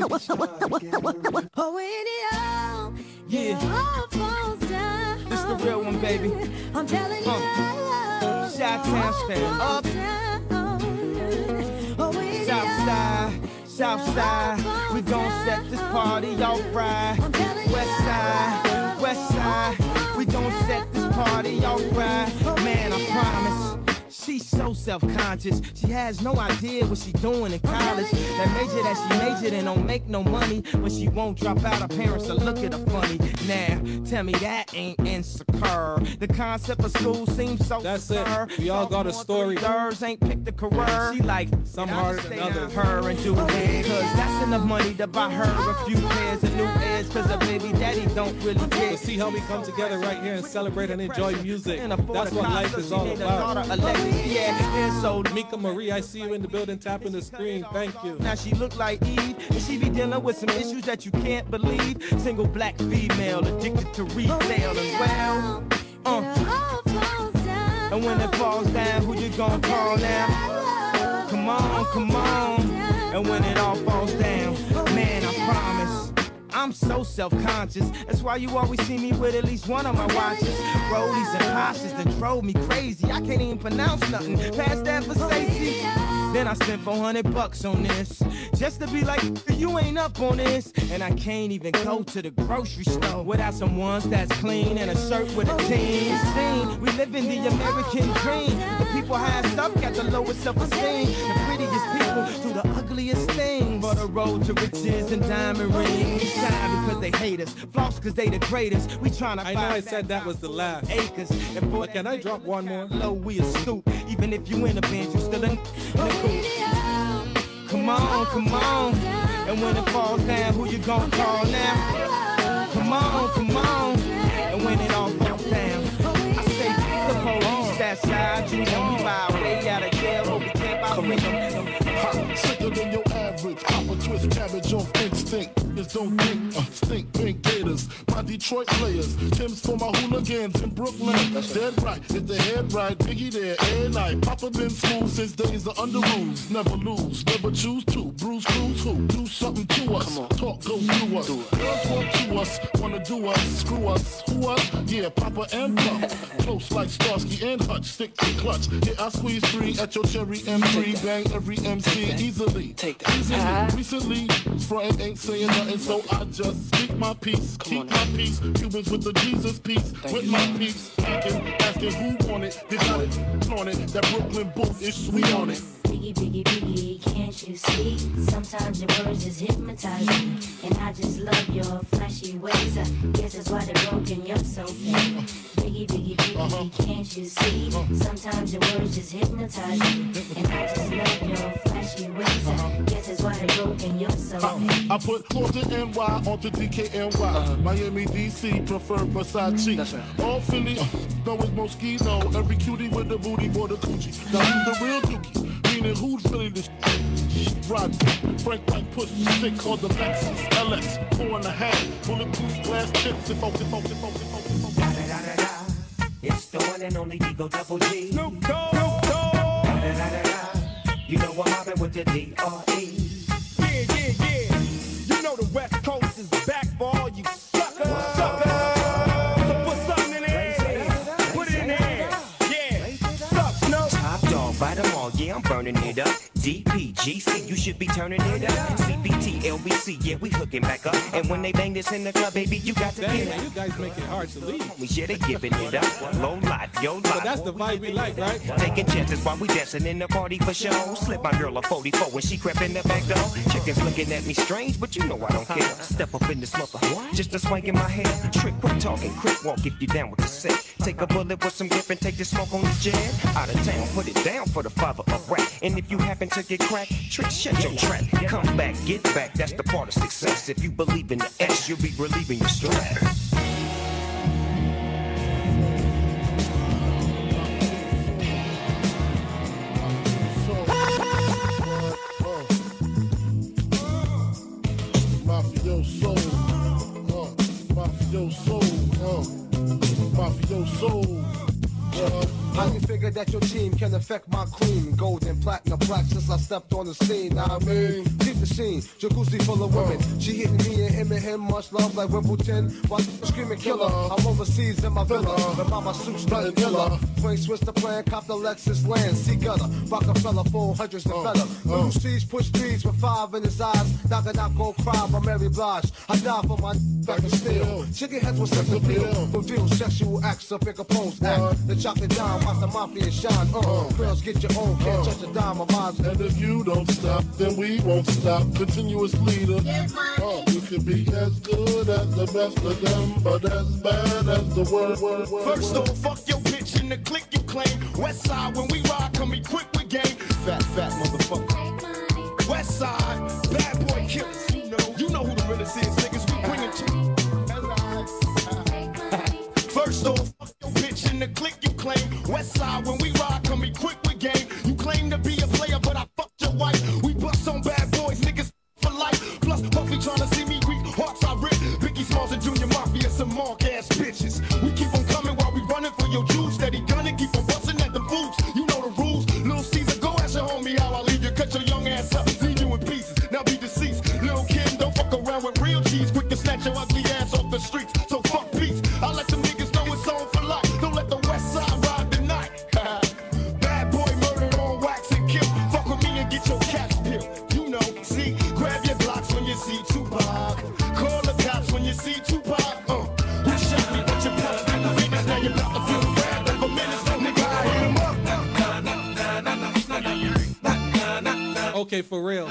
Maybe we can. Oh, when it all, Yeah. all falls down. This the real one, baby. I'm telling you. Uh, Chi-town stand up. Oh, when it South side, south side, we gon' set this party off right. West side, west side, we gon' set this party off right. Man, I promise. She's so self-conscious. She has no idea what she doing in college. That major that she majored in don't make no money, but she won't drop out. Her parents will look at her funny. Now, tell me that ain't insecure. The concept of school seems so That's it. We all got a story. Thirds ain't picked a career. She like Some "Can I harder than stay others." Her and do it, cause that's enough money to buy her a few pairs of new ears. Cause her baby daddy don't really care. To see how we come together right here and celebrate and enjoy music. And That's what life is she all need a about. Daughter, yeah, and so Mika Marie, I see you in the building tapping the screen. Thank you. Now she look like Eve, and she be dealing with some issues that you can't believe. Single black female addicted to retail as well. Uh. And when it falls down, who you gonna call now? Come on, come on. And when it all falls down, man, I promise. I'm so self-conscious. That's why you always see me with at least one of my watches. Rollies and Pashas that drove me crazy. I can't even pronounce nothing past that for safety. Then I spent 400 bucks on this. Just to be like, you ain't up on this. And I can't even go to the grocery store without some ones that's clean and a shirt with a team. Scene. We live in the American dream. The people highest up got the lowest self-esteem. The prettiest people do the ugliest things. For the road to riches and diamond rings. Shine because they hate us. Floss because they the greatest. We tryna I know I said that was the last. acres. And But can I drop one more? low, we a scoop. Even if you in a band, you still in. Come on, come on. And when it falls down, who you gonna call now? Come on, come on. And when it all falls down, I say the police that side you and we Twist cabbage off instinct. Just don't think, uh, stink pink gators. My Detroit players. Tim's for my hooligans in Brooklyn. That's Dead right, if the head right, Biggie there, and night. Papa been smooth since days of under rules. Never lose, never choose to. Bruise, cruise, who? Do something to us. Talk goes through us. Girls want to us, wanna do us, screw us, who us? Yeah, Papa and Pump. Close like Starsky and Hutch, stick to clutch. Yeah, I squeeze three at your cherry M3, bang every MC easily. Take that. Easily. Recently, frontin' ain't saying nothing, so I just speak my peace, keep my peace. Cubans with the Jesus peace, with my peace. Asking, asking who want it, they got it, flaunt it. That Brooklyn booth is sweet on it. Biggie, biggie, biggie, can't you see? Sometimes your words just hypnotize me. And I just love your flashy ways. I guess that's why they're broken, you're so fake. Biggie, biggie, biggie, uh-huh. can't you see? Uh-huh. Sometimes your words just hypnotize me. And I just love your flashy ways. I uh-huh. guess that's why they're broken, you're so fake. I put Florida NY onto DKNY. Miami, DC, prefer Versace. All Philly, uh, know it's Moschino. Every cutie with the booty, boy, the coochie. Now who's the real dookie? Meaning who's really the sh- Rod, Frank White push six on the Lexus LX, four and a half, bulletproof glass tips. If focus, focus, focus, focus, focus. It's the one and only Digo Double G. Snoop Dogg. Da-da-da-da-da. You know what happened with the D.R.E. know the West Coast is back for all you suckers. Suckers. So put something in the. Put it in the air. Yeah. Suck, Snoop. Top dog, bite 'em all, yeah, I'm burning it up. DPGC, you should be turning it up. CBT, LBC, yeah, we hooking back up. And when they bang this in the club, baby, you got to Damn, get it. you guys make it hard to leave. Homies, yeah, they giving it up. Low life, yo life. But that's the vibe we like, right? Taking chances while we dancing in the party for show. Slip my girl a 44 when she crept in the back door. Chickens looking at me strange, but you know I don't care. Step up in this mother, just a swank in my hair. Trick, quit talking, quick walk if you down with the set. Take a bullet with some grip and take the smoke on the jet. Out of town, put it down for the father of rap. And if you happen to get cracked, trick, shut your trap. Come back, get back, that's the part of success. If you believe in the S, you'll be relieving your stress. That your team can affect my cream? Gold and platinum plaque since I stepped on the scene. I mean, keep the scene. Jacuzzi full of women. She hitting me and him and him. Much love like Wimbledon. While screaming killer. I'm overseas in my villa. The mama suits nothing killer. Queen Swiss the plan. Cop the Lexus land. Sea gutter. Rockefeller. Four hundreds and better. Little C's push threes with five in his eyes. Knock it out, go cry by Mary Blige. I die for my back and steel. Chicken heads with sex appeal. Reveal sexual acts of bigger pose act. The chocolate dime. Watch the mafia shine. Uh, girls get your own. Can't touch a dime of mine. And if you don't stop, then we won't stop. Continuous leader. Uh, you can be as good as the best of them, but as bad as the word. word, word First off, fuck your bitch in the click you claim. West side, when we ride, come equipped with game. Fat, fat motherfucker. West side, bad boy killers. You know, you know who the realest is, niggas. To. First off, fuck your bitch in the click you claim. West side, when we ride, come equipped with game. You claim to be a player, but I fucked your wife. We bust on bad boys, niggas for life. Plus, Puffy tryna see me weak, hearts I rip. Biggie Smalls and Junior Mafia, some mark ass bitches. We keep on coming while we running for your juice. Snatch your ugly Okay, for real.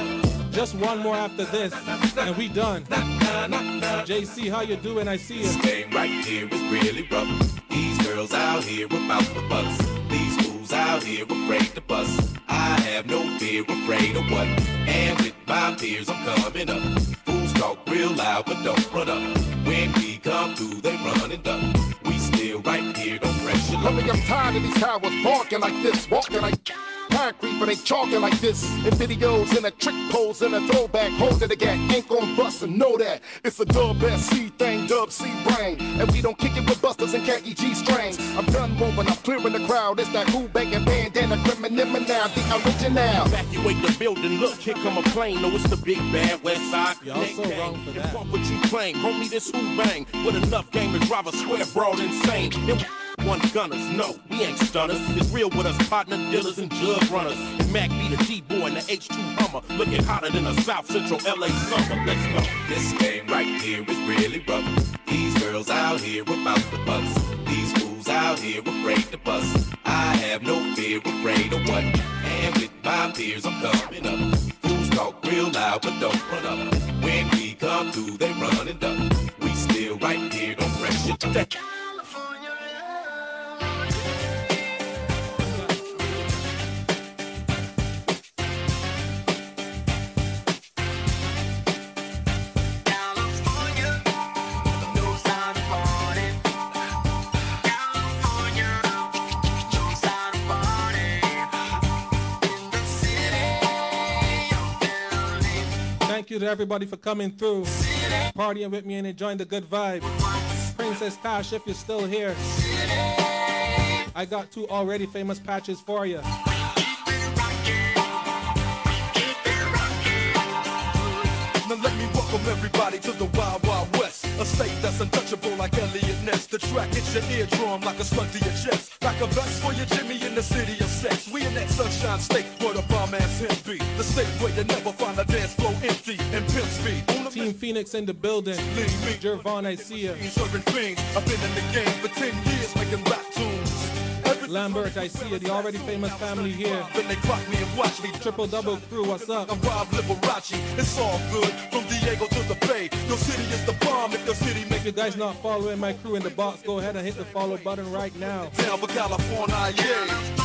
Just one more after this, and we done. JC, how you doing? I see you. Game right here is really rough. These girls out here about the bucks. These fools out here afraid to bust. I have no fear, afraid of what? And with my peers, I'm coming up. Fools talk real loud, but don't run up. When we come through, they run and duck. We still right here, don't pressure. I mean, I'm tired of these cowards barking like this, walking like concrete, but they chalking like this. In videos, in a trick pose, in a throwback, holding the gat, ain't gon' bust and know that. It's a dub SC thing, dub C brain. And we don't kick it with busters and khaki G strings. I'm done moving, I'm clearing the crowd. It's that cool banging bandana, criminal now, the original. Evacuate the building, look, here come a plane. No, it's the big bad west side. Y'all so wrong for that. Fuck what you claim, homie, this who bang. With enough game to drive a square broad insane. And one gunners, no, we ain't stunners. It's real with us, partner dealers and jug runners. And Mac be the D-boy and the H2 Hummer. Looking hotter than a South Central LA summer. Let's go. This game right here is really rough. These girls out here about the bucks. These fools out here afraid to bust. I have no fear, afraid of what? And with my peers, I'm coming up. Fools talk real loud, but don't run up. When we come through, they run and duck. We still right here, don't pressure. Thank you to everybody for coming through, partying with me and enjoying the good vibe. Princess Tash, if you're still here, I got two already famous patches for you. Now let me welcome everybody to the Wild. A state that's untouchable like Elliot Ness. The track hits your eardrum like a slug to your chest. Like a vest for your Jimmy in the city of sex. We in that sunshine state where the bomb ass him be. The state where you never find a dance floor empty and pimp speed. Team Phoenix in the building. Jervon, I see you. Serving fiends. I've been in the game for 10 years making rap tunes. Lambert, I see you. The already famous family here. Then they clock me and watch me. Triple double crew, what's up? I'm Rob Liberace. It's all good from Diego to the Bay. Your city is the bomb if your city If you guys not following my crew in the box, go ahead and hit the follow button right now. down for California, yeah.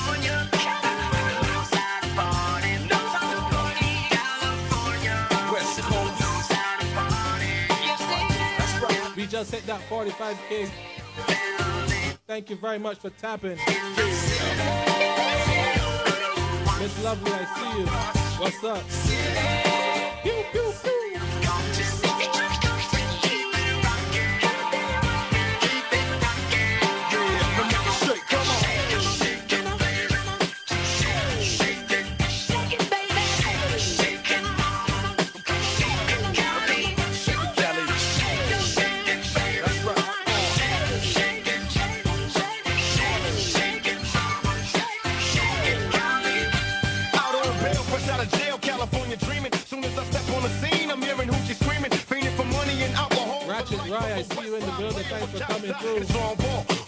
We just hit that 45k. Thank you very much for tapping. Miss Lovely, I see you. What's up? Pew, pew, pew. Rye, I see you in the building. Thanks for coming through. On.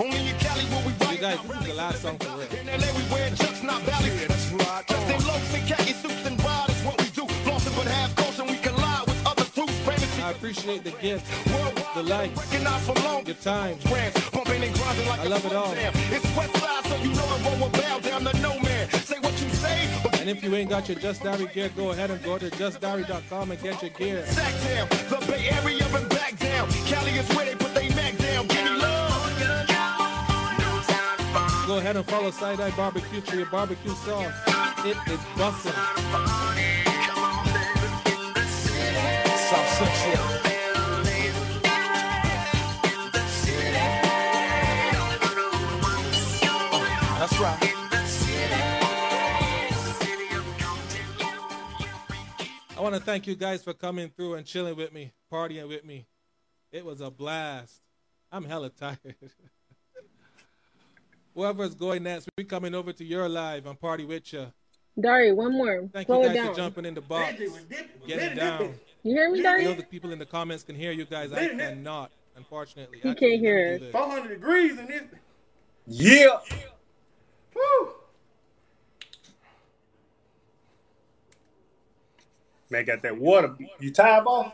Only in Cali will we You guys, this is the last song for real. In LA we wear chucks, not valleys. Yeah, that's right. Dressed in loafs and khaki suits and is what we do. Flossing but half we collide with other. Famous I appreciate the gifts, the likes, recognized for long. your time. Bumping and grinding like I love it all. It's West Side, so you know I roll a bow down to no man. Say what you say, but And if you ain't got your JusDarii gear, go ahead and go to jusdarii.com and get your gear. Sacktown, the Bay Area and back down. Cali is where they put they Mac down. Give me love. Go ahead and follow Side Eye Barbecue for your barbecue sauce. It is busting. South Central. That's right. Want to thank you guys for coming through and chilling with me, partying with me. It was a blast. I'm hella tired. Whoever's going next, we coming over to your live and party with you. Dari, one more. Thank Slow you guys for jumping in the box, getting down. You hear me, Dari? I Dari? know the people in the comments can hear you guys. I cannot, unfortunately. He I can't hear do us. 400 degrees in this. Yeah. Woo. Man, got that water. You tired, ball?